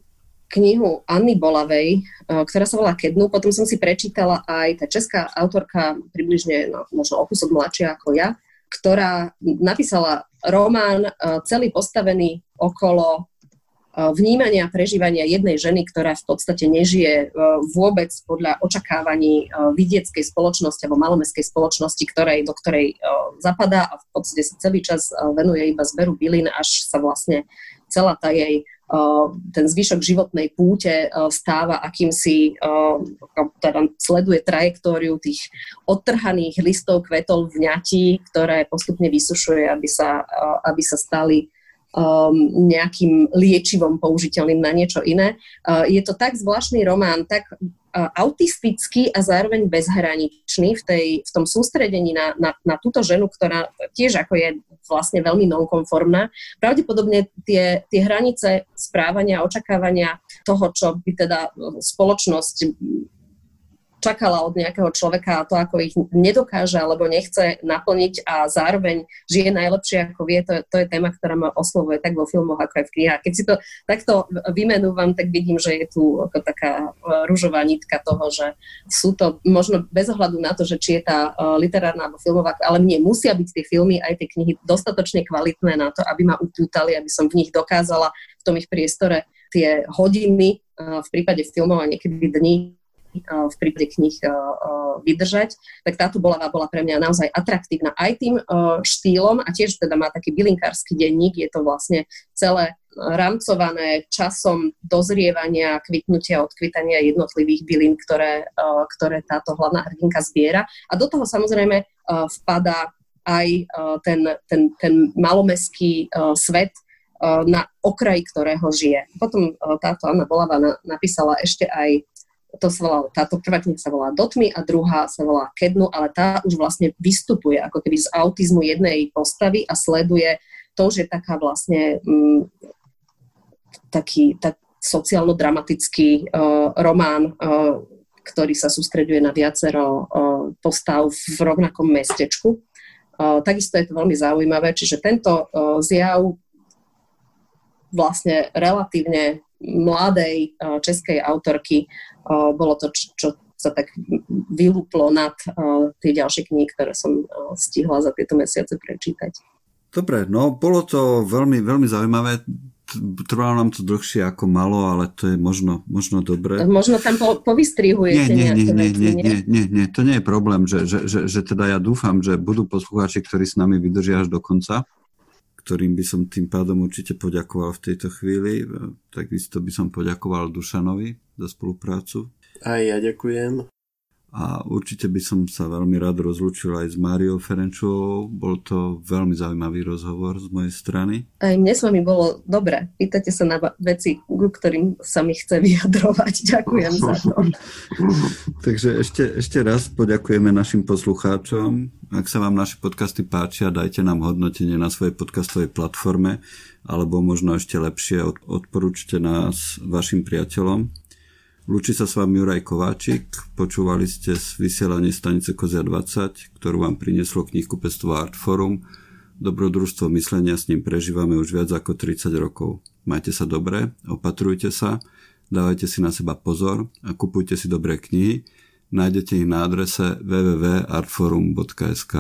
[SPEAKER 3] knihu Anny Bolavej, eh, ktorá sa volá Kednu. Potom som si prečítala aj tá česká autorka, približne no, možno o kúsok mladšia ako ja, ktorá napísala román eh, celý postavený okolo eh, vnímania a prežívania jednej ženy, ktorá v podstate nežije vôbec podľa očakávaní vidieckej spoločnosti alebo malomestskej spoločnosti, ktorej, do ktorej zapadá a v podstate sa celý čas venuje iba zberu bylín, až sa vlastne celá tá jej ten zvyšok životnej púte stáva akýmsi, teda sleduje trajektóriu tých odtrhaných listov kvetov v ňati, ktoré postupne vysušuje, aby sa, aby sa stali um, nejakým liečivom použiteľným na niečo iné. Uh, je to tak zvláštny román, tak autistický a zároveň bezhraničný v, tej, v tom sústredení na, na, na túto ženu, ktorá tiež ako je vlastne veľmi nonkonformná. Pravdepodobne tie, tie hranice správania, očakávania toho, čo by teda spoločnosť čakala od nejakého človeka a to, ako ich nedokáže alebo nechce naplniť a zároveň žije najlepšie, ako vie, to, to je téma, ktorá ma oslovuje tak vo filmoch, ako aj v knihách. Keď si to takto vymenúvam, tak vidím, že je tu ako taká e, rúžová nitka toho, že sú to možno bez ohľadu na to, že či je tá e, literárna alebo filmová, ale mne musia byť tie filmy aj tie knihy dostatočne kvalitné na to, aby ma upútali, aby som v nich dokázala v tom ich priestore tie hodiny, e, v prípade filmov a niekedy dní v prípade knih vydržať, tak táto bola, bola pre mňa naozaj atraktívna aj tým štýlom a tiež teda má taký bylinkársky denník, je to vlastne celé rámcované časom dozrievania, kvitnutia, odkvitania jednotlivých bylín, ktoré, ktoré táto hlavná hrdinka zbiera. A do toho samozrejme vpada aj ten, ten, ten malomeský svet, na okraji ktorého žije. Potom táto Anna Bolava napísala ešte aj to sa volá, táto prvá kniha sa volá Dotmy a druhá sa volá Kednu, ale tá už vlastne vystupuje ako keby z autizmu jednej postavy a sleduje to, že taká vlastne m, mm, taký tak sociálno-dramatický uh, román, uh, ktorý sa sústreďuje na viacero uh, postav v rovnakom mestečku. takisto je to veľmi zaujímavé, čiže tento zjav vlastne relatívne mladej českej autorky bolo to, čo sa tak vylúplo nad tie ďalšie knihy, ktoré som stihla za tieto mesiace prečítať.
[SPEAKER 1] Dobre, no bolo to veľmi, veľmi zaujímavé. Trvalo nám to dlhšie ako malo, ale to je možno, možno dobré.
[SPEAKER 3] Možno tam po, povystrihujete
[SPEAKER 1] nie, nie, nie, nie, nie, nie, nie, nie, to nie je problém, že, že, že, že teda ja dúfam, že budú poslucháči, ktorí s nami vydržia až do konca ktorým by som tým pádom určite poďakoval v tejto chvíli. Takisto by som poďakoval Dušanovi za spoluprácu.
[SPEAKER 2] Aj ja ďakujem
[SPEAKER 1] a určite by som sa veľmi rád rozlúčil aj s Máriou Ferenčovou. Bol to veľmi zaujímavý rozhovor z mojej strany.
[SPEAKER 3] Aj mne s vami bolo dobre. Pýtate sa na veci, ku ktorým sa mi chce vyjadrovať. <laughs> Ďakujem za to. <laughs>
[SPEAKER 1] Takže ešte, ešte raz poďakujeme našim poslucháčom. Ak sa vám naše podcasty páčia, dajte nám hodnotenie na svojej podcastovej platforme alebo možno ešte lepšie odporúčte nás vašim priateľom. Lúči sa s vami Juraj Kováčik, počúvali ste z vysielanie stanice Kozia 20, ktorú vám prinieslo knihkupectvo Artforum. Dobrodružstvo myslenia s ním prežívame už viac ako 30 rokov. Majte sa dobre, opatrujte sa, dávajte si na seba pozor a kupujte si dobré knihy. Nájdete ich na adrese www.artforum.sk.